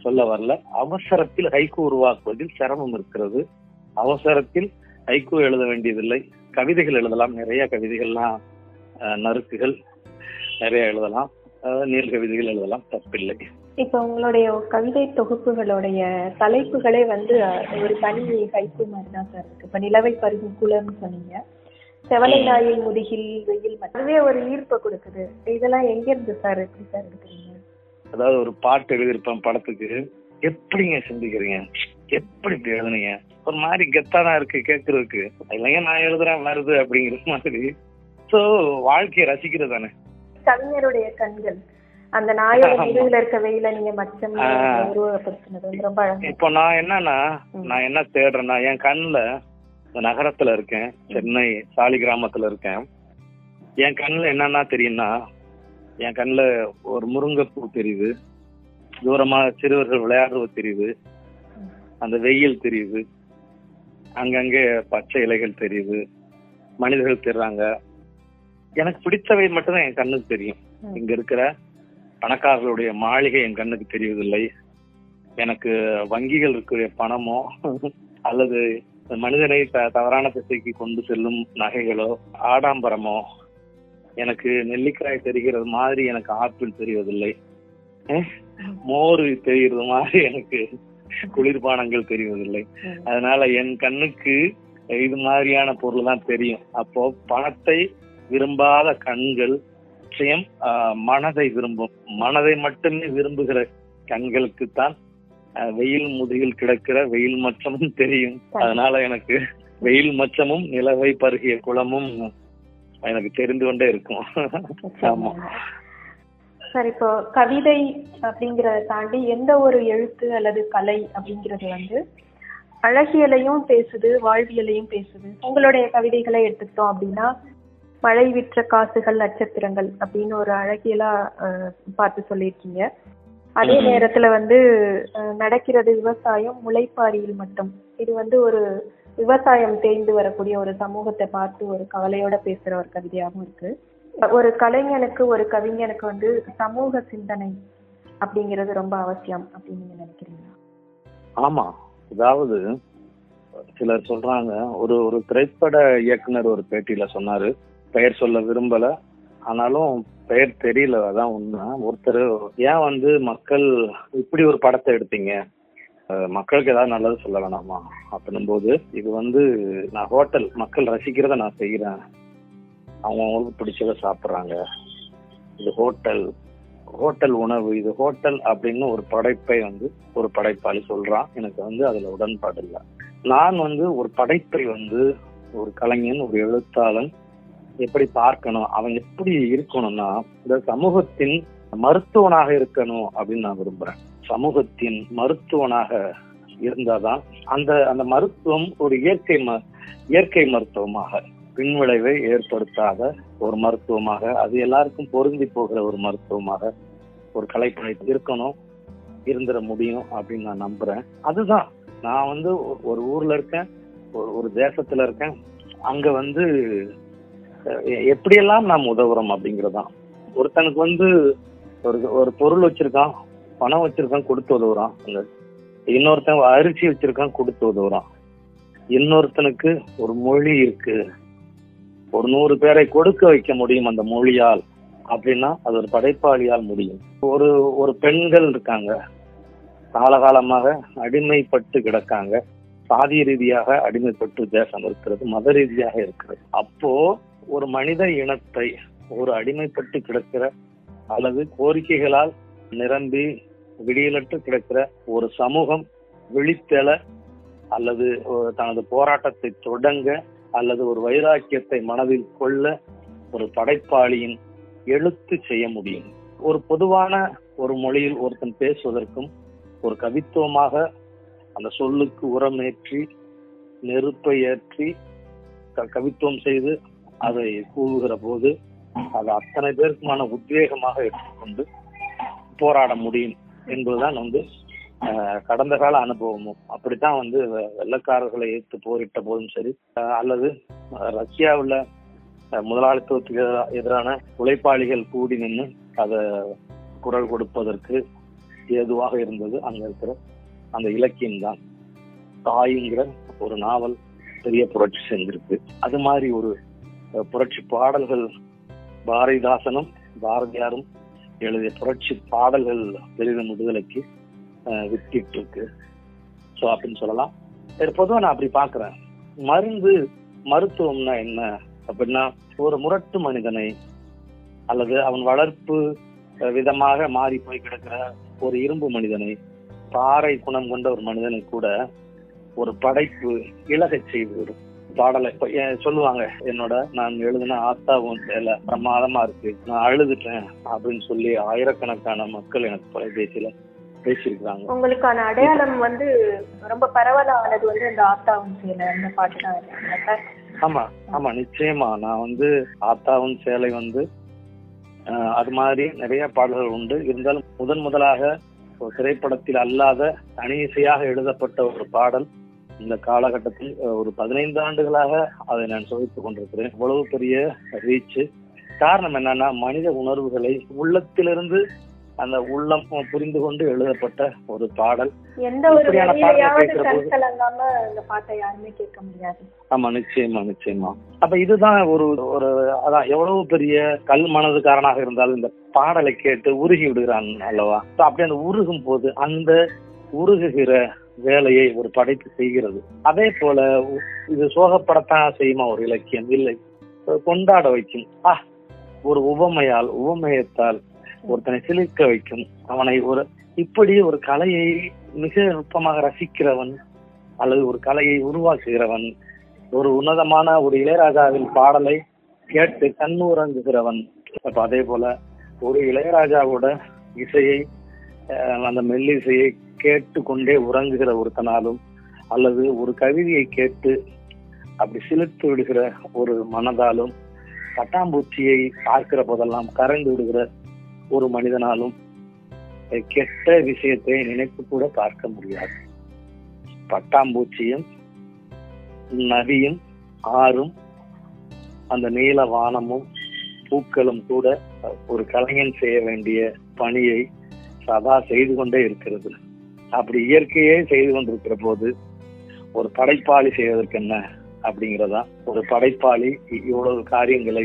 சொல்ல வரல. அவசரத்தில் ஹைக்கு உருவாக்குவதில் சிரமம் இருக்கிறது. அவசரத்தில் ஹைக்கு எழுத வேண்டியதில்லை. கவிதைகள் எழுதலாம். நிறைய கவிதைகள்லாம் நறுக்குகள் நிறைய எழுதலாம். நீள் கவிதைகள் எழுதலாம். தப்பில்லை. இப்போ உங்களுடைய கவிதை தொகுப்புகளுடைய தலைப்புகளே வந்து ஒரு தனி கைப்பு மாதிரி தான் சார் இருக்கு. இப்போ நிலவை பருகும் குளம்னு சொன்னீங்க. செவலை நாயை முதுகில் வெயில் மட்டும். அதுவே ஒரு ஈர்ப்பை கொடுக்குது. இதெல்லாம் எங்க இருந்து சார் எப்படி சார் எடுக்கிறீங்க? அதாவது ஒரு பாட்டு எழுதியிருப்பேன் படத்துக்கு. எப்படிங்க சிந்திக்கிறீங்க? எப்படி எழுதுனீங்க? ஒரு மாதிரி கெத்தா தான் இருக்கு கேட்கறதுக்கு இல்லைங்க நான் எழுதுறேன் வருது அப்படிங்கிற மாதிரி. சோ வாழ்க்கையை ரசிக்கிறது தானே. கவிஞருடைய கண்கள். அந்த நாயோட இருக்க வெயில நீங்க மச்சம் ரொம்ப இப்போ நான் என்னன்னா. நான் என்ன தேடுறேன்னா என் கண்ணுல இந்த நகரத்துல இருக்கேன் சென்னை சாலி கிராமத்துல இருக்கேன். என் கண்ணுல என்னன்னா தெரியும்னா என் கண்ணுல ஒரு முருங்கைப்பூ தெரியுது. தூரமா சிறுவர்கள் விளையாடுறது தெரியுது. அந்த வெயில் தெரியுது. அங்கங்க பச்சை இலைகள் தெரியுது. மனிதர்கள் தெரிறாங்க எனக்கு பிடித்தவை மட்டும்தான் என் கண்ணுக்கு தெரியும். இங்க இருக்கிற பணக்காரர்களுடைய மாளிகை என் கண்ணுக்கு தெரிவதில்லை. எனக்கு வங்கிகள் இருக்கிற பணமோ <laughs> அல்லது மனிதனை தவறான திசைக்கு கொண்டு செல்லும் நகைகளோ ஆடம்பரமோ எனக்கு நெல்லிக்காய் தெரிகிறது மாதிரி எனக்கு ஆப்பிள் தெரிவதில்லை. மோர் தெரிகிறது மாதிரி எனக்கு <laughs> குளிர்பானங்கள் தெரிவதில்லை. அதனால என் கண்ணுக்கு இது மாதிரியான பொருள் தான் தெரியும். அப்போ பணத்தை விரும்பாத கண்கள் நிச்சயம் மனதை விரும்பும். மனதை மட்டுமே விரும்புகிற கண்களுக்கு தான் வெயில் முதுகில் கிடக்கிற வெயில் மச்சமும் தெரியும். அதனால எனக்கு வெயில் மச்சமும் நிலவை பருகிய குளமும் எனக்கு தெரிந்து கொண்டே இருக்கும். ஆமா. சார் இப்போ கவிதை அப்படிங்கறத தாண்டி எந்த ஒரு எழுத்து அல்லது கலை அப்படிங்கிறது வந்து அழகியலையும் பேசுது வாழ்வியலையும் பேசுது. உங்களுடைய கவிதைகளை எடுத்துக்கிட்டோம் அப்படின்னா மழை விற்ற காசுகள் நட்சத்திரங்கள் அப்படின்னு ஒரு அழகியலா பார்த்து சொல்லியிருக்கீங்க. அதே. நேரத்துல வந்து நடக்கிறது விவசாயம் முளைப்பாரியில் மட்டும். இது வந்து ஒரு விவசாயம் தேய்ந்து வரக்கூடிய ஒரு சமூகத்தை பார்த்து ஒரு கவலையோட பேசுற ஒரு கவிதையாகவும் இருக்கு. ஒரு கலைஞனுக்கு ஒரு கவிஞனுக்கு வந்து சமூக சிந்தனை அப்படிங்கிறது ரொம்ப அவசியம் அப்படின்னு நீங்க நினைக்கிறீங்களா? ஆமா. அதாவது சிலர் சொல்றாங்க ஒரு ஒரு திரைப்பட இயக்குனர் ஒரு பேட்டியில சொன்னாரு பெயர் சொல்ல விரும்பல ஆனாலும் பெயர் தெரியல அதான் உண்மை. ஒருத்தர் ஏன் வந்து மக்கள் இப்படி ஒரு படத்தை எடுத்தீங்க? மக்களுக்கு ஏதாவது நல்லது சொல்ல வேணாமா? அப்படின்னும் போது இது வந்து நான் ஹோட்டல் மக்கள் ரசிக்கிறத நான் செய்யறேன் அவங்கவுங்களுக்கு பிடிச்சத சாப்பிட்றாங்க. இது ஹோட்டல் ஹோட்டல் உணவு இது ஹோட்டல் அப்படின்னு ஒரு படைப்பை வந்து ஒரு படைப்பாளி சொல்றான். எனக்கு வந்து அதுல உடன்பாடு இல்லை. நான் வந்து ஒரு படைப்பை வந்து ஒரு கலைஞன் ஒரு எழுத்தாளன் எப்படி பார்க்கணும் அவன் எப்படி இருக்கணும்னா இந்த சமூகத்தின் மருத்துவனாக இருக்கணும் அப்படின்னு நான் விரும்புறேன். சமூகத்தின் மருத்துவனாக இருந்தாதான் அந்த அந்த மருத்துவம் ஒரு இயற்கை ம இயற்கை மருத்துவமாக பின்விளைவை ஏற்படுத்தாத ஒரு மருத்துவமாக அது எல்லாருக்கும் பொருந்தி போகிற ஒரு மருத்துவமாக ஒரு கலைப்படை இருக்கணும் இருந்துட முடியும் அப்படின்னு நான் நம்புறேன். அதுதான் நான் வந்து ஒ- ஒரு ஊர்ல இருக்கேன் ஒரு ஒரு தேசத்துல இருக்கேன் அங்க வந்து எ- எப்படியெல்லாம் நாம் உதவுறோம் அப்படிங்கறதுதான் ஒருத்தனுக்கு வந்து ஒரு ஒரு பொருள் வச்சிருக்கான் பணம் வச்சிருக்கான் கொடுத்து உதவுறான். அங்க இன்னொருத்தன் அரிசி வச்சிருக்கான் கொடுத்து உதவுறான். இன்னொருத்தனுக்கு ஒரு மொழி இருக்கு. ஒரு நூறு பேரை கொடுக்க வைக்க முடியும் அந்த மொழியால் அப்படின்னா அது ஒரு படைப்பாளியால் முடியும். ஒரு ஒரு பெண்கள் இருக்காங்க. காலகாலமாக அடிமைப்பட்டு கிடக்காங்க. சாதி ரீதியாக அடிமைப்பட்டு தேசம் இருக்கிறது மத ரீதியாக இருக்கிறது. அப்போ ஒரு மனித இனத்தை ஒரு அடிமைப்பட்டு கிடக்கிற அல்லது கோரிக்கைகளால் நிரம்பி விடியலற்று கிடக்கிற ஒரு சமூகம் விழித்தெழ அல்லது ஒரு தனது போராட்டத்தை தொடங்க அல்லது ஒரு வைராக்கியத்தை மனதில் கொள்ள ஒரு படைப்பாளியின் எழுத்து செய்ய முடியும். ஒரு பொதுவான ஒரு மொழியில் ஒருத்தன் பேசுவதற்கும் ஒரு கவித்துவமாக அந்த சொல்லுக்கு உரமேற்றி நெருப்பை ஏற்றி க- கவித்துவம் செய்து அதை கூவுகிற போது அது அத்தனை பேருக்குமான உத்வேகமாக எடுத்துக்கொண்டு போராட முடியும் என்பதுதான் வந்து கடந்த கால அனுபவமும் அப்படித்தான் வந்து வெள்ளக்காரர்களை வெள்ளைக்காரர்களை எதிர்த்து போரிட்ட போதும் சரி. அல்லது ரஷ்யாவில் முதலாளித்துவத்துக்கு எதிரான உழைப்பாளிகள் கூடி நின்று அதை குரல் கொடுப்பதற்கு ஏதுவாக இருந்தது அங்க இருக்கிற அந்த இலக்கியம் தான். தாய்ங்கிற ஒரு நாவல் பெரிய புரட்சி செஞ்சிருக்கு. அது மாதிரி ஒரு புரட்சி பாடல்கள் பாரதிதாசனும் பாரதியாரும் எழுதிய புரட்சி பாடல்கள் பெரிதும் விடுதலைக்கு வித்திட்டு இருக்கு ஸோ அப்படின்னு சொல்லலாம். சரி பொதுவாக நான் அப்படி பார்க்குறேன். மருந்து மருத்துவம்னா என்ன? அப்படின்னா ஒரு முரட்டு மனிதனை அல்லது அவன் வளர்ப்பு விதமாக மாறி போய் கிடக்கிற ஒரு இரும்பு மனிதனை பாறை குணம் கொண்ட ஒரு மனிதனை கூட ஒரு படைப்பு இலகச் செய்துவிடும். பாடலை ஏன் சொல்லுவாங்க என்னோட நான் எழுதின ஆத்தாவும் சேல பிரமாதமா இருக்கு. நான் அழுதுட்டேன் அப்படின்னு சொல்லி ஆயிரக்கணக்கான மக்கள் எனக்கு தொலைபேசியில பேசியிருக்காங்க. உங்களுக்கான அடையாளம் வந்து ரொம்ப பரவலானது வந்து இந்த ஆத்தாவும் சேலை அந்த பாட்டு தான் ஆமா ஆமா நிச்சயமா. நான் வந்து ஆத்தாவும் சேலை வந்து அது மாதிரி நிறைய பாடல்கள் உண்டு. இருந்தாலும் முதன் முதலாக ஒரு திரைப்படத்தில் அல்லாத தனி இசையாக எழுதப்பட்ட ஒரு பாடல் இந்த காலகட்டத்தில் ஒரு பதினைந்து ஆண்டுகளாக அதை நான் சுவைத்துக் கொண்டிருக்கிறேன். இவ்வளவு பெரிய ரீச் காரணம் என்னன்னா மனித உணர்வுகளை உள்ளத்திலிருந்து அந்த உள்ளம் புரிந்து கொண்டு எழுதப்பட்ட ஒரு பாடல். எந்த ஆமா நிச்சயமா நிச்சயமா. அப்ப இதுதான் ஒரு ஒரு அதான் எவ்வளவு பெரிய கல் மனதுக்காரனாக இருந்தாலும் இந்த பாடலை கேட்டு உருகி விடுகிறான் அல்லவா? அப்படி அந்த உருகும் போது அந்த உருகுகிற வேலையை ஒரு படைப்பு செய்கிறது. அதே போல இது சோகப்படத்தான் செய்யுமா ஒரு இலக்கியம்? இல்லை. கொண்டாட வைக்கும். ஆ ஒரு உவமையால் உவமயத்தால் ஒருத்தனை சிலிர்க்க வைக்கும். அவனை ஒரு இப்படி ஒரு கலையை மிக நுட்பமாக ரசிக்கிறவன் அல்லது ஒரு கலையை உருவாக்குகிறவன் ஒரு உன்னதமான ஒரு இளையராஜாவின் பாடலை கேட்டு கண்ணுறங்குகிறவன். அப்ப அதே போல ஒரு இளையராஜாவோட இசையை அந்த மெல்லிசையை கேட்டு கொண்டே உறங்குகிற ஒருத்தனாலும் அல்லது ஒரு கவிதையை கேட்டு அப்படி சிலிர்த்து விடுகிற ஒரு மனதாலும் பட்டாம்பூச்சியை பார்க்கிற போதெல்லாம் கரைந்து விடுகிற ஒரு மனிதனாலும் கெட்ட விஷயத்தை நினைத்து கூட பார்க்க முடியாது. பட்டாம்பூச்சியும் நதியும் ஆறும் அந்த நீல வானமும் பூக்களும் கூட ஒரு கலைஞன் செய்ய வேண்டிய பணியை சதா செய்து கொண்டே இருக்கிறது. அப்படி இயற்கையே செய்து கொண்டிருக்கிற போது ஒரு படைப்பாளி செய்வதற்கு என்ன அப்படிங்கிறதா? ஒரு படைப்பாளி இவ்வளவு காரியங்களை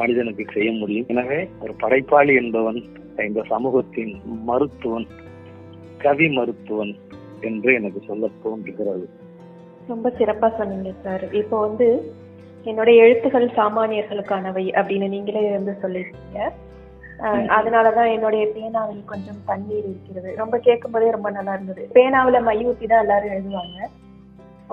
மனிதனுக்கு செய்ய முடியும். எனவே ஒரு படைப்பாளி என்பவன் இந்த சமூகத்தின் மருத்துவன் கவி மருத்துவன் என்று எனக்கு சொல்ல தோன்றுகிறது. ரொம்ப சிறப்பா சொன்னீங்க சார் இப்போ வந்து என்னுடைய எழுத்துகள் சாமானியர்களுக்கானவை அப்படின்னு நீங்களே வந்து சொல்லியிருக்கீங்க அதனாலதான் என்னுடைய பேனாவில் கொஞ்சம் தண்ணீர் இருக்கிறது. ரொம்ப கேட்கும் போதே ரொம்ப நல்லா இருந்தது. பேனாவுல மை ஊத்தி தான் எல்லாரும் எழுதுவாங்க.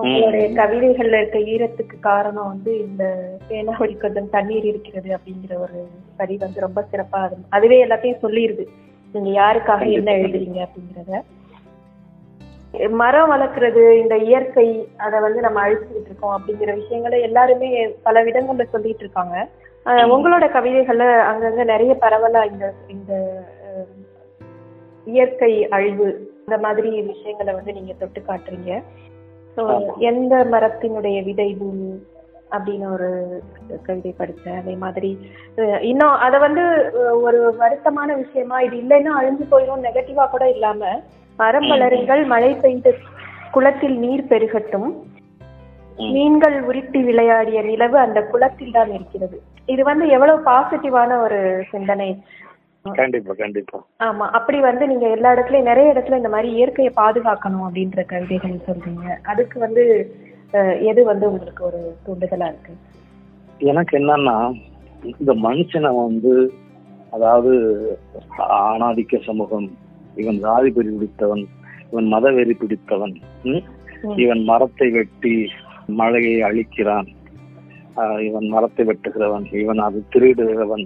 உங்களுடைய கவிதைகள்ல இருக்க ஈரத்துக்கு காரணம் வந்து இந்த பேனாவில் கொஞ்சம் தண்ணீர் இருக்கிறது அப்படிங்கிற ஒரு வரி வந்து ரொம்ப சிறப்பா இருந்து அதுவே எல்லாத்தையும் சொல்லிடுது நீங்க யாருக்காக என்ன எழுதுறீங்க அப்படிங்கறத. மரம் வளர்க்கறது இந்த இயற்கை அதை வந்து நம்ம அழிச்சுக்கிட்டு இருக்கோம் அப்படிங்கிற விஷயங்களை எல்லாருமே பல விதங்கள்ல சொல்லிட்டு இருக்காங்க. உங்களோட கவிதைகள்ல அங்கங்க நிறைய பரவலா இந்த இந்த இயற்கை அழிவு இந்த மாதிரி விஷயங்களை வந்து நீங்க தொட்டு காட்டுறீங்க. எந்த மரத்தினுடைய விதை பூமி அப்படின்னு ஒரு கவிதை படிச்சேன் அதே மாதிரி இன்னும் அதை வந்து ஒரு வருத்தமான விஷயமா இது இல்லைன்னா அழிஞ்சு போயிடும் நெகட்டிவா கூட இல்லாம மரம் வளருங்கள் மழை பெய்து குளத்தில் நீர் பெருகட்டும். மீன்கள் உருட்டி விளையாடிய நிலவு அந்த குளத்தில் தான் இருக்கிறது. இது வந்து எவ்வளவு பாசிட்டிவான ஒரு சிந்தனை. கண்டிப்பா கண்டிப்பா. ஆமா அப்படி வந்து நீங்க எல்லா இடத்துலயும் நிறைய இடத்துல இந்த மாதிரி இயற்கையை பாதுகாக்கணும் அப்படின்ற கவிதைகள் சொல்றீங்க. அதுக்கு வந்து எது வந்து உங்களுக்கு ஒரு தூண்டுதலா இருக்கு? எனக்கு என்னன்னா இந்த மனுஷனை வந்து அதாவது ஆணாதிக்க சமூகம் இவன் ஜாதி வெறி பிடித்தவன் இவன் மத வெறி பிடித்தவன். இவன் மரத்தை வெட்டி மழையை அழிக்கிறான். இவன் மரத்தை வெட்டுகிறவன் இவன் அது திருடுகிறவன்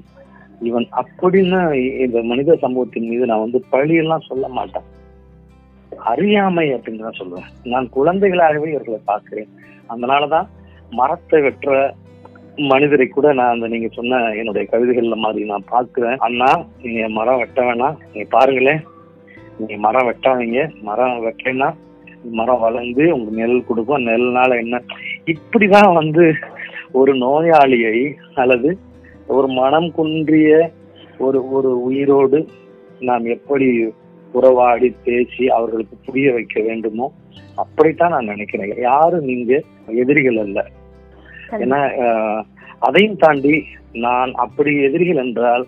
இவன் அப்படின்னு இந்த மனித சமூகத்தின் மீது நான் வந்து பழியெல்லாம் சொல்ல மாட்டேன். அறியாமை அப்படின்னு தான் சொல்லுவேன். நான் குழந்தைகளாகவே இவர்களை பார்க்கிறேன். அதனாலதான் மரத்தை வெட்டுற மனிதரை கூட நான் அந்த நீங்க சொன்ன என்னுடைய கவிதைகள்ல மாதிரி நான் பார்க்கிறேன். அண்ணா நீங்க மரம் வெட்ட வேணாம். நீங்க பாருங்களேன். நீங்க மரம் வெட்டாதீங்க. மரம் வெட்டலைன்னா மரம் வளர்ந்து உங்க நெல் கொடுக்கும். நெல்னால என்ன? இப்படிதான் வந்து ஒரு நோயாளியை அல்லது ஒரு மனம் குன்றிய ஒரு ஒரு உயிரோடு நாம் எப்படி உறவாடி பேசி அவர்களுக்கு புரிய வைக்க வேண்டுமோ அப்படித்தான் நான் நினைக்கிறேன். யாரும் நீங்க எதிரிகள் அல்ல. ஏன்னா அதையும் தாண்டி நான் அப்படி எதிரிகள் என்றால்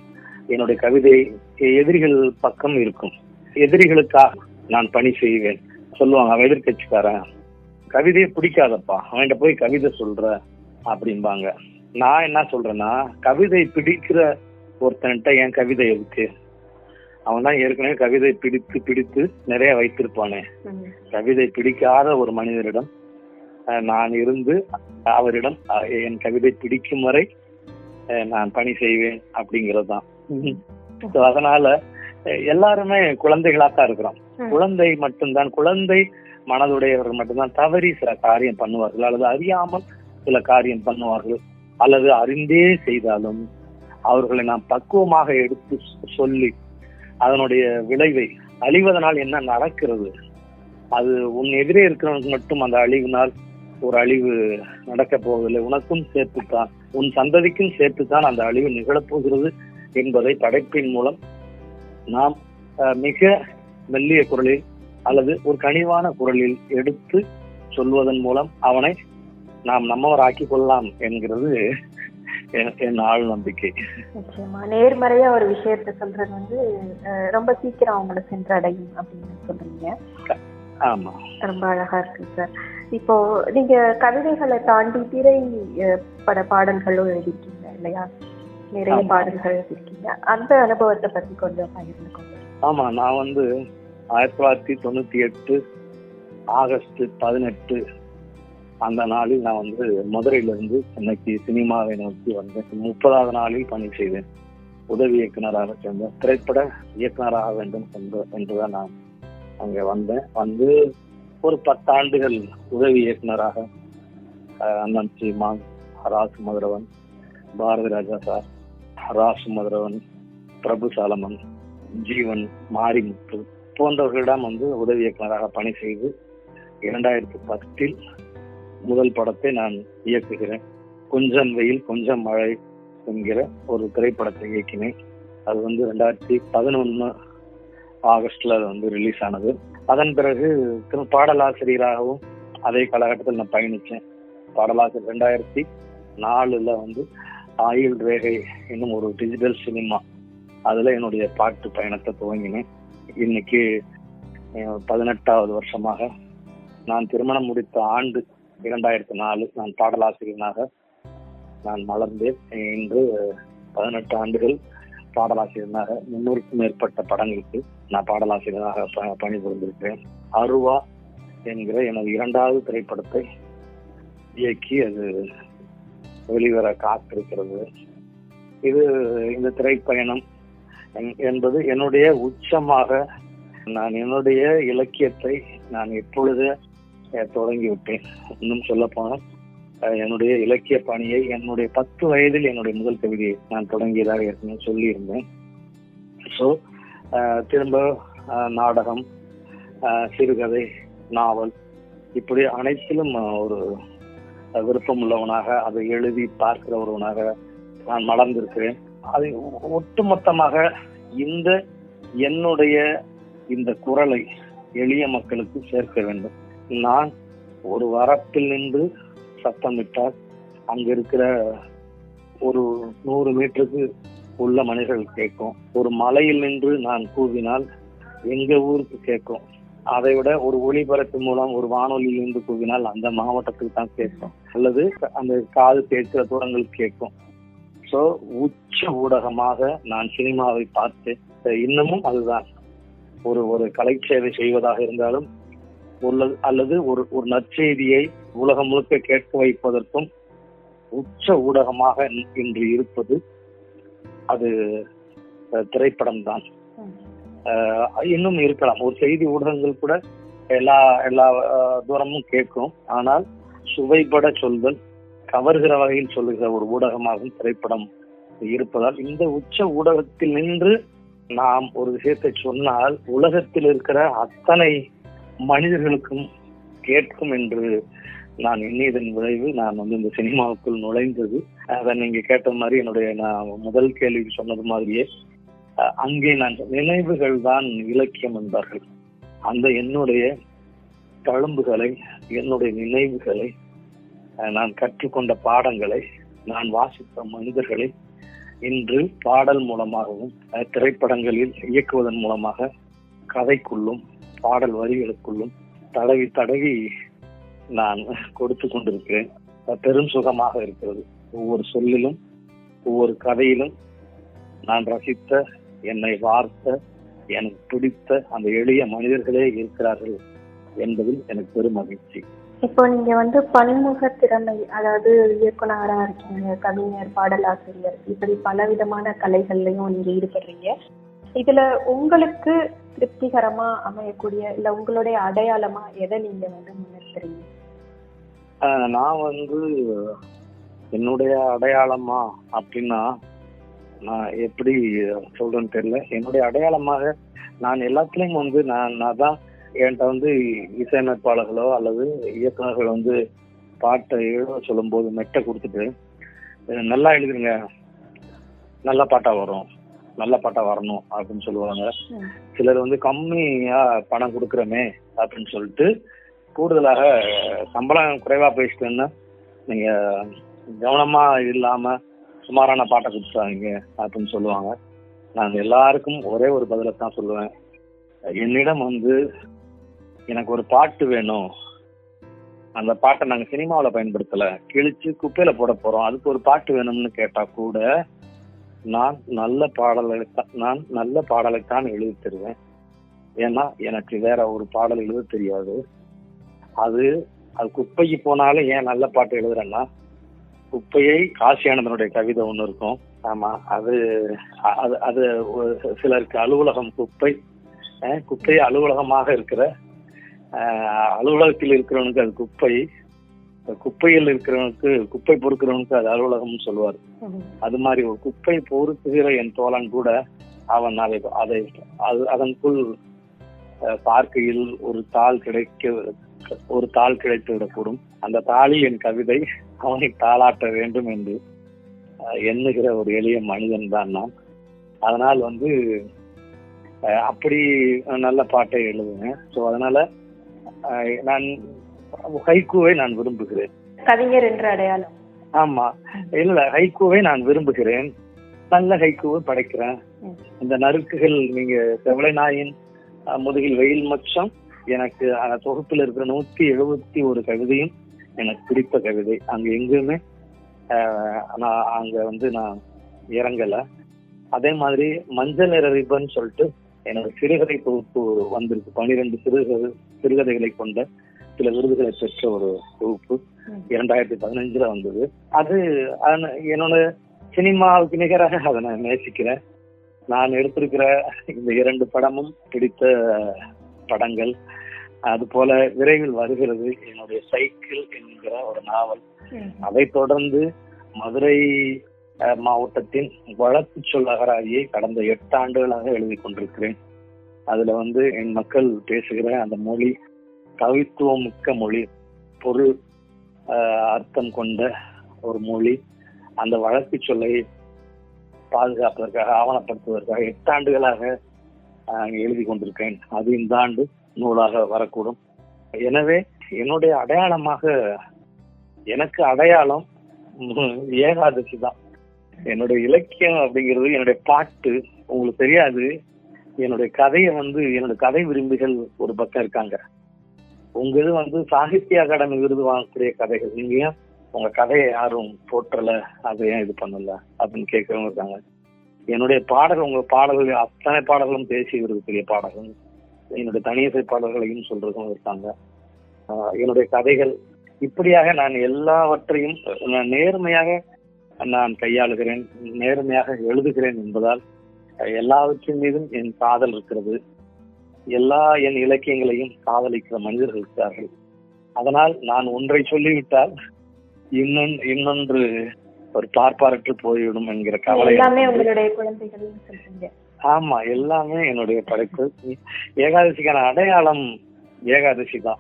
என்னுடைய கவிதை எதிரிகள் பக்கம் இருக்கும். எதிரிகளுக்காக நான் பணி செய்வேன். சொல்லுவாங்க அவன் எதிர்கட்சிக்காரன். கவிதையை பிடிக்காதப்பா. அவன்கிட்ட போய் கவிதை சொல்ற அப்படிம்பாங்க. நான் என்ன சொல்றேன்னா கவிதை பிடிக்கிற ஒருத்தன்ட்ட என் கவிதை இருக்கு? அவன் தான் ஏற்கனவே கவிதை பிடித்து பிடித்து நிறைய வைத்திருப்பானே. கவிதை பிடிக்காத ஒரு மனிதரிடம் நான் இருந்து அவரிடம் என் கவிதை பிடிக்கும் வரை நான் பணி செய்வேன் அப்படிங்கிறது தான் அதனால எல்லாருமே குழந்தைகளா தான் இருக்கிறோம். குழந்தை மட்டும்தான் குழந்தை மனதுடையவர்கள் மட்டும்தான் தவறி சில காரியம் பண்ணுவார்கள் அல்லது அறியாமல் சில காரியம் பண்ணுவார்கள். அல்லது அறிந்தே செய்தாலும் அவர்களை நாம் பக்குவமாக எடுத்து சொல்லி அதனுடைய விளைவை அழிவதனால் என்ன நடக்கிறது? அது உன் எதிரே இருக்கிறவனுக்கு மட்டும் அந்த அழிவினால் ஒரு அழிவு நடக்க போவதில்லை. உனக்கும் சேர்த்துத்தான் உன் சந்ததிக்கும் சேர்த்துத்தான் அந்த அழிவு நிகழப்போகிறது என்பதை படைப்பின் மூலம் நாம் மிக மெல்லிய குரலில் அல்லது ஒரு கனிவான குரலில் எடுத்து சொல்வதன் மூலம் அவனை நாம் நம்மவராக்கி கொள்ளலாம் என்கிறது என்- ஆள் நம்பிக்கை. நிச்சயமா. நேர்மறையா ஒரு விஷயத்த சொல்றது வந்து ரொம்ப சீக்கிரம் அவங்களை சென்றடையும் அப்படின்னு சொல்றீங்க. ஆமா. ரொம்ப அழகா இருக்கு சார். இப்போ நீங்க கவிதைகளை தாண்டி திரை பட பாடல்களும் எழுதிருக்கீங்க இல்லையா? நிறைய. பாடல்கள் எழுதிருக்கீங்க அந்த அனுபவத்தை பத்தி கொஞ்சம் பகிர்ந்துக்கோங்க ஆமா நான் வந்து ஆயிரத்தி தொள்ளாயிரத்தி தொண்ணூத்தி எட்டு ஆகஸ்ட் பதினெட்டு அந்த நாளில் நான் வந்து மதுரையிலிருந்து சென்னைக்கு சினிமாவை நோக்கி வந்தேன் முப்பதாவது நாளில் பணி செய்தேன். உதவி இயக்குனராக சேர்ந்தேன் திரைப்பட இயக்குனராக வேண்டும் என்று என்றுதான் நான் அங்கே வந்தேன். வந்து ஒரு பத்தாண்டுகள் உதவி இயக்குனராக அண்ணன் சீமான் ராஜ் மதுரவன் பாரதி ராஜா சார் ராஜ் மதுரவன் பிரபு சாலமன் ஜீவன் மாரிமுத்து போன்றவர்களிடம் வந்து உதவி இயக்குனராக பணி செய்து இரண்டாயிரத்தி பத்தில் முதல் படத்தை நான் இயக்குகிறேன். கொஞ்சம் வெயில் கொஞ்சம் மழை என்கிற ஒரு திரைப்படத்தை இயக்கினேன். அது வந்து ரெண்டாயிரத்தி பதினொன்னு ஆகஸ்ட்ல அது வந்து ரிலீஸ் ஆனது. அதன் பிறகு பாடலாசிரியராகவும் அதே காலகட்டத்தில் நான் பயணிச்சேன் பாடலாசிரியர் ரெண்டாயிரத்தி நாலுல வந்து ஆயுள் ரேகை என்னும் ஒரு டிஜிட்டல் சினிமா அதுல என்னுடைய பாட்டு பயணத்தை துவங்கினேன். இன்னைக்கு பதினெட்டாவது வருஷமாக நான் திருமணம் முடித்த ஆண்டு இரண்டாயிரத்தி நாலு நான் பாடலாசிரியனாக நான் மலர்ந்தேன் இன்று பதினெட்டு ஆண்டுகள் பாடலாசிரியனாக முன்னூறுக்கும் மேற்பட்ட படங்களுக்கு நான் பாடலாசிரியனாக ப- பணிபுரிந்திருக்கிறேன். அருவா என்கிற எனது இரண்டாவது திரைப்படத்தை இயக்கி அது வெளிவர காத்திருக்கிறது. இது இந்த திரைப்பயணம் என்பது என்னுடைய உச்சமாக நான் என்னுடைய இலக்கியத்தை நான் எப்பொழுது தொடங்கி தொடங்கிவிட்டேன். இன்னும் சொல்ல போனால் என்னுடைய இலக்கிய பணியை என்னுடைய பத்து வயதில் என்னுடைய முதல் கவிதையை நான் தொடங்கியதாக ஏற்கனவே சொல்லியிருந்தேன். ஸோ திரும்ப நாடகம் சிறுகதை நாவல் இப்படி அனைத்திலும் ஒரு விருப்பம் உள்ளவனாக அதை எழுதி பார்க்கிற ஒருவனாக நான் மலர்ந்திருக்கிறேன். அதை ஒட்டுமொத்தமாக இந்த என்னுடைய இந்த குரலை எளிய மக்களுக்கு சேர்க்க வேண்டும். நான் ஒரு வரப்பில் நின்று சத்தமிட்டால் அங்க இருக்கிற ஒரு நூறு மீட்டருக்கு உள்ள மனிதர்கள் கேட்கும். ஒரு மலையில் நின்று நான் கூவினால் எங்க ஊருக்கு கேட்கும். அதை விட ஒரு ஒளிபரப்பு மூலம் ஒரு வானொலியில் இருந்து கூவினால் அந்த மாவட்டத்துக்கு தான் கேட்கும். அல்லது அந்த காது கேட்கிற தூரங்களுக்கு கேட்கும். ஸோ உச்ச ஊடகமாக நான் சினிமாவை பார்த்து இன்னமும் அதுதான். ஒரு ஒரு கலை சேவை செய்வதாக இருந்தாலும் அல்லது ஒரு ஒரு நற்செய்தியை உலகம் முழுக்க கேட்க வைப்பதற்கும் உச்ச ஊடகமாக இன்று இருப்பது அது திரைப்படம் தான் இன்னும் இருக்கலாம். ஒரு செய்தி ஊடகங்கள் கூட எல்லா எல்லா தூரமும் கேட்கும். ஆனால் சுவைபட சொல்தல் கவர்கிற வகையில் சொல்லுகிற ஒரு ஊடகமாகவும் திரைப்படம் இருப்பதால் இந்த உச்ச ஊடகத்தில் நின்று நாம் ஒரு விஷயத்தை சொன்னால் உலகத்தில் இருக்கிற அத்தனை மனிதர்களுக்கும் கேட்கும் என்று நான் எண்ணியதன் விளைவு நான் வந்து இந்த சினிமாவுக்குள் நுழைந்தது. அதை நீங்க கேட்ட மாதிரி என்னுடைய நான் முதல் கேள்வி சொன்னது மாதிரியே அங்கே நான் நினைவுகள் தான் இலக்கியம் என்பார்கள். அந்த என்னுடைய தழும்புகளை என்னுடைய நினைவுகளை நான் கற்றுக்கொண்ட பாடங்களை நான் வாசித்த மனிதர்களை இன்று பாடல் மூலமாகவும் திரைப்படங்களில் இயக்குவதன் மூலமாக கதைக்குள்ளும் பாடல் வரிகளுக்குள்ளும் தடவி தடவி நான் கொடுத்து கொண்டிருக்கிறேன். பெரும் சுகமாக இருக்கிறது. ஒவ்வொரு சொல்லிலும் ஒவ்வொரு கதையிலும் நான் ரசித்த என்னை வார்த்த எனக்கு பிடித்த அந்த எளிய மனிதர்களே இருக்கிறார்கள் என்பதில் எனக்கு பெரும் மகிழ்ச்சி. இப்போ நீங்க வந்து பன்முக திறமை அதாவது இயக்குனரா இருக்கீங்க கவிஞர் பாடலாசிரியர் இப்படி பலவிதமான கலைகள்லயும் நீங்க ஈடுபடுறீங்க. இதுல உங்களுக்கு திருப்திகரமா அமையக்கூடிய இல்ல உங்களுடைய அடையாளமா எதை நீங்க வந்து முன்னிறுத்துறீங்க நான் வந்து என்னுடைய அடையாளமா அப்படின்னா நான் எப்படி சொல்றேன்னு தெரியல. என்னுடைய அடையாளமாக நான் எல்லாத்துலயும் வந்து நான் நான் தான் என்கிட்ட வந்து இசையமைப்பாளர்களோ அல்லது இயக்குனர்கள் வந்து பாட்டை எழுத சொல்லும்போது மெட்டை கொடுத்துட்டு "இது நல்லா எழுதுங்க. நல்ல பாட்டா வரும். நல்ல பாட்டா வரணும். அப்படின்னு சொல்லுவாங்க. சிலர் வந்து கம்மியா பணம் கொடுக்குறோமே அப்படின்னு சொல்லிட்டு கூடுதலாக சம்பளம் குறைவா பேசிட்டேன்னா நீங்க கவனமா இல்லாம சுமாரான பாட்டை கொடுத்துறாங்க அப்படின்னு சொல்லுவாங்க. நான் எல்லாருக்கும் ஒரே ஒரு பதிலை தான் சொல்லுவேன். என்னிடம் வந்து எனக்கு ஒரு பாட்டு வேணும். அந்த பாட்டை நாங்கள் சினிமாவில் பயன்படுத்தலை. கிழிச்சு குப்பையில் போட போகிறோம் அதுக்கு ஒரு பாட்டு வேணும்னு கேட்டால் கூட நான் நல்ல பாடலை நான் நல்ல பாடலைத்தான் எழுதி தருவேன் ஏன்னா எனக்கு வேற ஒரு பாடல் எழுத தெரியாது. அது அது குப்பைக்கு போனாலும் ஏன் நல்ல பாட்டு எழுதுறேன்னா குப்பையை காசியானந்தனுடைய கவிதை ஒன்று இருக்கும். ஆமா அது அது அது ஒரு சிலருக்கு அலுவலகம் குப்பை. குப்பை அலுவலகமாக இருக்கிற அலுவலகத்தில் இருக்கிறவனுக்கு அது குப்பை. குப்பையில் இருக்கிறவனுக்கு குப்பை பொறுக்கிறவனுக்கு அது அலுவலகம்னு சொல்லுவார். அது மாதிரி ஒரு குப்பை பொறுக்குகிற என் தோழன் கூட அவன் அதை அதை அது அதனுக்குள் பார்க்கையில் ஒரு தாள் கிடைக்க ஒரு தாள் கிடைத்து விடக்கூடும். அந்த தாளி என் கவிதை அவனை தாளாட்ட வேண்டும் என்று எண்ணுகிற ஒரு எளிய மனிதன் தான் நான். அதனால் வந்து அப்படி நல்ல பாட்டை எழுதுவேன் ஸோ அதனால அஹ், நான் ஹைக்கூவை நான் விரும்புகிறேன். கவிஞர் என்ற அடையாளம். ஆமா. இல்ல ஹைக்கூவை நான் விரும்புகிறேன். நல்ல ஹைக்கூவை படைக்கிறேன். இந்த நறுக்குகள் நீங்க செவலை நாயின் முதுகில் வெயில் மச்சம் எனக்கு அந்த தொகுப்பில் இருக்கிற நூத்தி எழுபத்தி ஒரு கவிதையும் எனக்கு பிடித்த கவிதை. அங்க எங்குமே நான் அங்க வந்து நான் இறங்கல. அதே மாதிரி மஞ்சள் நிற ரிப்பன் சொல்லிட்டு என்னோட சிறுகதை தொகுப்பு வந்திருக்கு. பனிரெண்டு சிறுகதை சிறுகதைகளை கொண்ட சில விருதுகளை பெற்ற ஒரு தொகுப்பு. இரண்டாயிரத்தி பதினஞ்சுல வந்தது. அது என்னோட சினிமாவுக்கு நிகராக அதை நான் நேசிக்கிறேன். நான் எடுத்திருக்கிற இந்த இரண்டு படமும் பிடித்த படங்கள். அது போல விரைவில் வருகிறது என்னுடைய சைக்கிள் என்கிற ஒரு நாவல். அதை தொடர்ந்து மதுரை மாவட்டத்தின் வழக்கு சொல் அகராதியை கடந்த எட்டு ஆண்டுகளாக எழுதி கொண்டிருக்கிறேன். அதுல வந்து என் மக்கள் பேசுகிற அந்த மொழி கவித்துவம் மிக்க மொழி பொருள் அர்த்தம் கொண்ட ஒரு மொழி. அந்த வழக்கு சொல்லை பாதுகாப்பதற்காக ஆவணப்படுத்துவதற்காக எட்டாண்டுகளாக எழுதி கொண்டிருக்கேன் அது இந்த ஆண்டு நூலாக வரக்கூடும். எனவே என்னுடைய அடையாளமாக எனக்கு அடையாளம் ஏகாதசி தான். என்னுடைய இலக்கியம் அப்படிங்கிறது என்னுடைய பாட்டு. உங்களுக்கு தெரியாது. என்னுடைய கதையை வந்து என்னோட கதை விரும்பிகள் ஒரு பக்கம் இருக்காங்க. உங்க இது வந்து சாகித்ய அகாடமி விருது வாங்கக்கூடிய கதைகள். நீங்க உங்க கதையை யாரும் போற்றல? அதை ஏன் இது பண்ணல? அப்படின்னு கேட்கறவங்க இருக்காங்க. என்னுடைய பாடல் உங்க பாடல்கள் அத்தனை பாடல்களும் தேசிய விருதுக்குரிய பாடல்கள். என்னுடைய தனியசை பாடல்களையும் சொல்றதும் இருக்காங்க. என்னுடைய கதைகள். இப்படியாக நான் எல்லாவற்றையும் நான் நேர்மையாக நான் கையாளுகிறேன் நேர்மையாக எழுதுகிறேன் என்பதால் எல்லாவற்றின் மீதும் என் காதல் இருக்கிறது. எல்லா என் இலக்கியங்களையும் காதலிக்கிற மனிதர்கள் இருக்கிறார்கள். அதனால் நான் ஒன்றை சொல்லிவிட்டால் இன்னொன்று இன்னொன்று ஒரு பார்ப்பாரற்று போய்விடும் என்கிற கவலை ஆமா எல்லாமே என்னுடைய படைப்பு. ஏகாதசிக்கான அடையாளம் ஏகாதசி தான்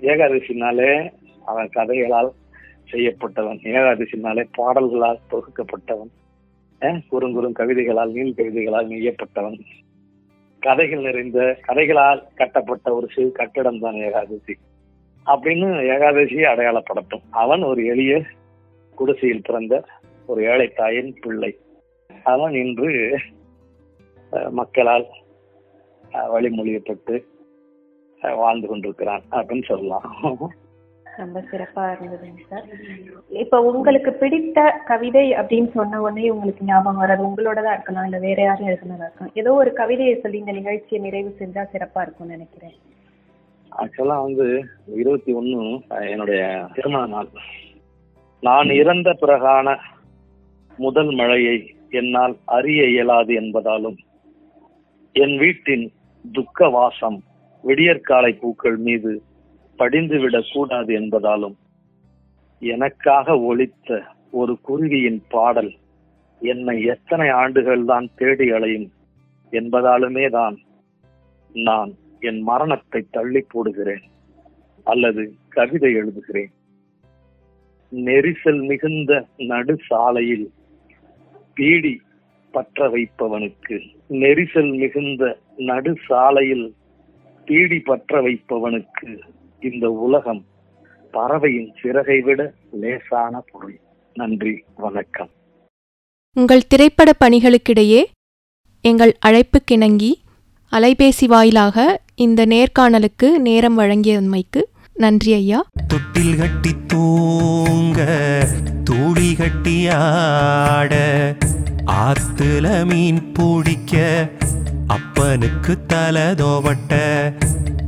ஏகாதசினாலே அவன் கதைகளால் செய்யப்பட்டவன். ஏகாதசினாலே பாடல்களால் தொகுக்கப்பட்டவன். குறுங்குறும் கவிதைகளால் நீள் கவிதைகளால் நெய்யப்பட்டவன் கதைகள் நிறைந்த கதைகளால் கட்டப்பட்ட ஒரு சிறு கட்டிடம் தான் ஏகாதசி அப்படின்னு ஏகாதசியை அடையாளப்படுத்தும். அவன் ஒரு எளிய குடிசையில் பிறந்த ஒரு ஏழை தாயின் பிள்ளை. அவன் இன்று மக்களால் வழிமொழியப்பட்டு வாழ்ந்து கொண்டிருக்கிறான் அப்படின்னு சொல்லலாம். ரொம்ப சிறப்பா இருந்ததுங்க சார். இப்ப உங்களுக்கு பிடித்த கவிதை அப்படின்னு சொன்ன உடனே உங்களுக்கு ஞாபகம் வராது. உங்களோடதா இருக்கலாம் இல்ல வேற யாரும் எழுதுனதா இருக்கலாம். ஏதோ ஒரு கவிதையை சொல்லி இந்த நிகழ்ச்சியை நிறைவு செஞ்சா சிறப்பா இருக்கும்னு நினைக்கிறேன். ஆக்சுவலா வந்து இருபத்தி ஒண்ணு என்னுடைய திருமண நாள். நான் இறந்த பிறகான முதல் மழையை என்னால் அறிய இயலாது என்பதாலும் என் வீட்டின் துக்க வாசம் விடியற்காலை பூக்கள் மீது படிந்துவிடக் கூடாது என்பதாலும் எனக்காக ஒழித்த ஒரு குருவியின் பாடல் என்னை எத்தனை ஆண்டுகள் தான் தேடி அலையும் என்பதாலுமே தான் நான் என் மரணத்தை தள்ளி போடுகிறேன் அல்லது கவிதை எழுதுகிறேன். நெரிசல் மிகுந்த நடு சாலையில் பீடி பற்ற வைப்பவனுக்கு நெரிசல் மிகுந்த நடு சாலையில் பீடி பற்ற வைப்பவனுக்கு இந்த உலகம் பறவையின் சிறகை விட லேசான பொருள். நன்றி வணக்கம். உங்கள் திரைப்பட பணிகளுக்கிடையே எங்கள் அழைப்புக்கிணங்கி அலைபேசி வாயிலாக இந்த நேர்காணலுக்கு நேரம் வழங்கியமைக்கு நன்றி ஐயா. தொட்டில் கட்டி தூங்க தூளி கட்டி ஆட ஆத்துல மீன் பிடிக்க அப்பனுக்கு தலை தோவட்ட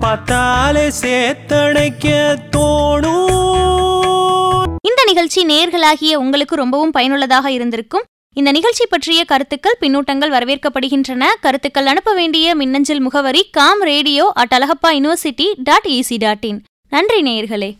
பார்த்தாலே சேத்தணைக்க தோணும். இந்த நிகழ்ச்சி நேர்களாகிய உங்களுக்கு ரொம்பவும் பயனுள்ளதாக இருந்திருக்கும். இந்த நிகழ்ச்சி பற்றிய கருத்துக்கள் பின்னூட்டங்கள் வரவேற்கப்படுகின்றன. கருத்துக்கள் அனுப்ப வேண்டிய மின்னஞ்சல் முகவரி com radio at Alagappa university dot ac dot in. நன்றி நேயர்களே.